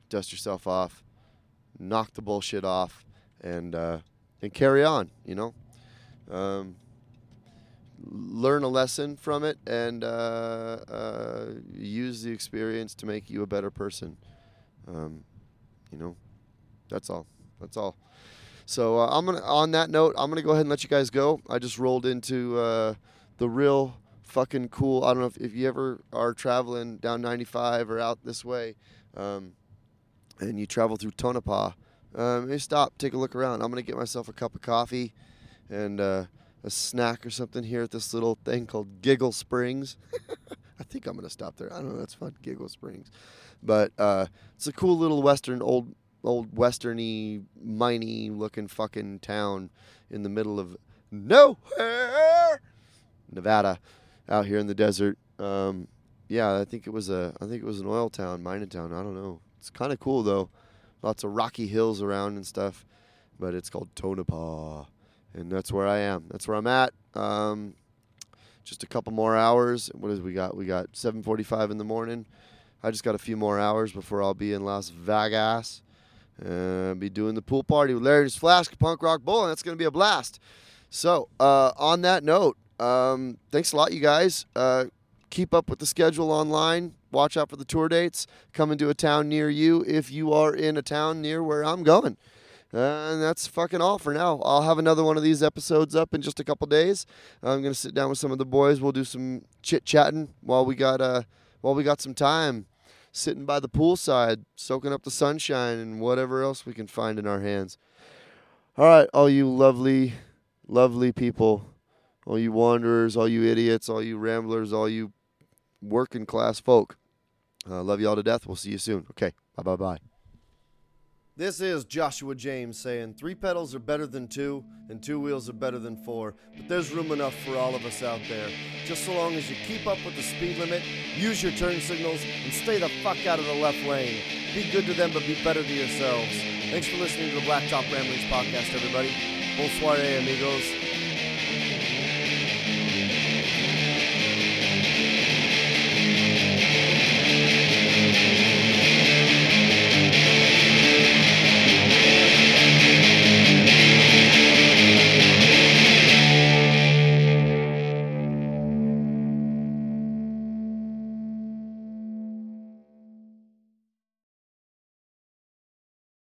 dust yourself off, knock the bullshit off, and uh, and carry on. You know, um, learn a lesson from it and uh, uh, use the experience to make you a better person. Um, you know, that's all. That's all. So uh, I'm gonna. On that note, I'm gonna go ahead and let you guys go. I just rolled into uh, the real fucking cool. I don't know if, if you ever are traveling down 95 or out this way, um, and you travel through Tonopah. Um, maybe stop, take a look around. I'm gonna get myself a cup of coffee and uh, a snack or something here at this little thing called Giggle Springs. I think I'm gonna stop there. I don't know. That's fun, Giggle Springs, but uh, it's a cool little western old old westerny, miney looking fucking town in the middle of nowhere, Nevada, out here in the desert. Um, yeah, I think it was a, I think it was an oil town, mining town. I don't know. It's kind of cool though. Lots of rocky hills around and stuff, but it's called Tonopah, and that's where I am. That's where I'm at. Um, just a couple more hours. What is we got? We got 7:45 in the morning. I just got a few more hours before I'll be in Las Vegas. Uh, be doing the pool party with Larry's Flask, Punk Rock Bowl, and that's going to be a blast. So, uh, on that note, um, thanks a lot, you guys. Uh, keep up with the schedule online. Watch out for the tour dates. Come into a town near you if you are in a town near where I'm going. And that's fucking all for now. I'll have another one of these episodes up in just a couple days. I'm gonna sit down with some of the boys. We'll do some chit chatting while we got uh while we got some time sitting by the poolside, soaking up the sunshine and whatever else we can find in our hands. All right, all you lovely, lovely people, all you wanderers, all you idiots, all you ramblers, all you working class folk. Uh, love you all to death. We'll see you soon. Okay, bye bye bye. This is Joshua James saying three pedals are better than two, and two wheels are better than four. But there's room enough for all of us out there. Just so long as you keep up with the speed limit, use your turn signals, and stay the fuck out of the left lane. Be good to them, but be better to yourselves. Thanks for listening to the Blacktop Ramblings podcast, everybody. Bonsoir, amigos.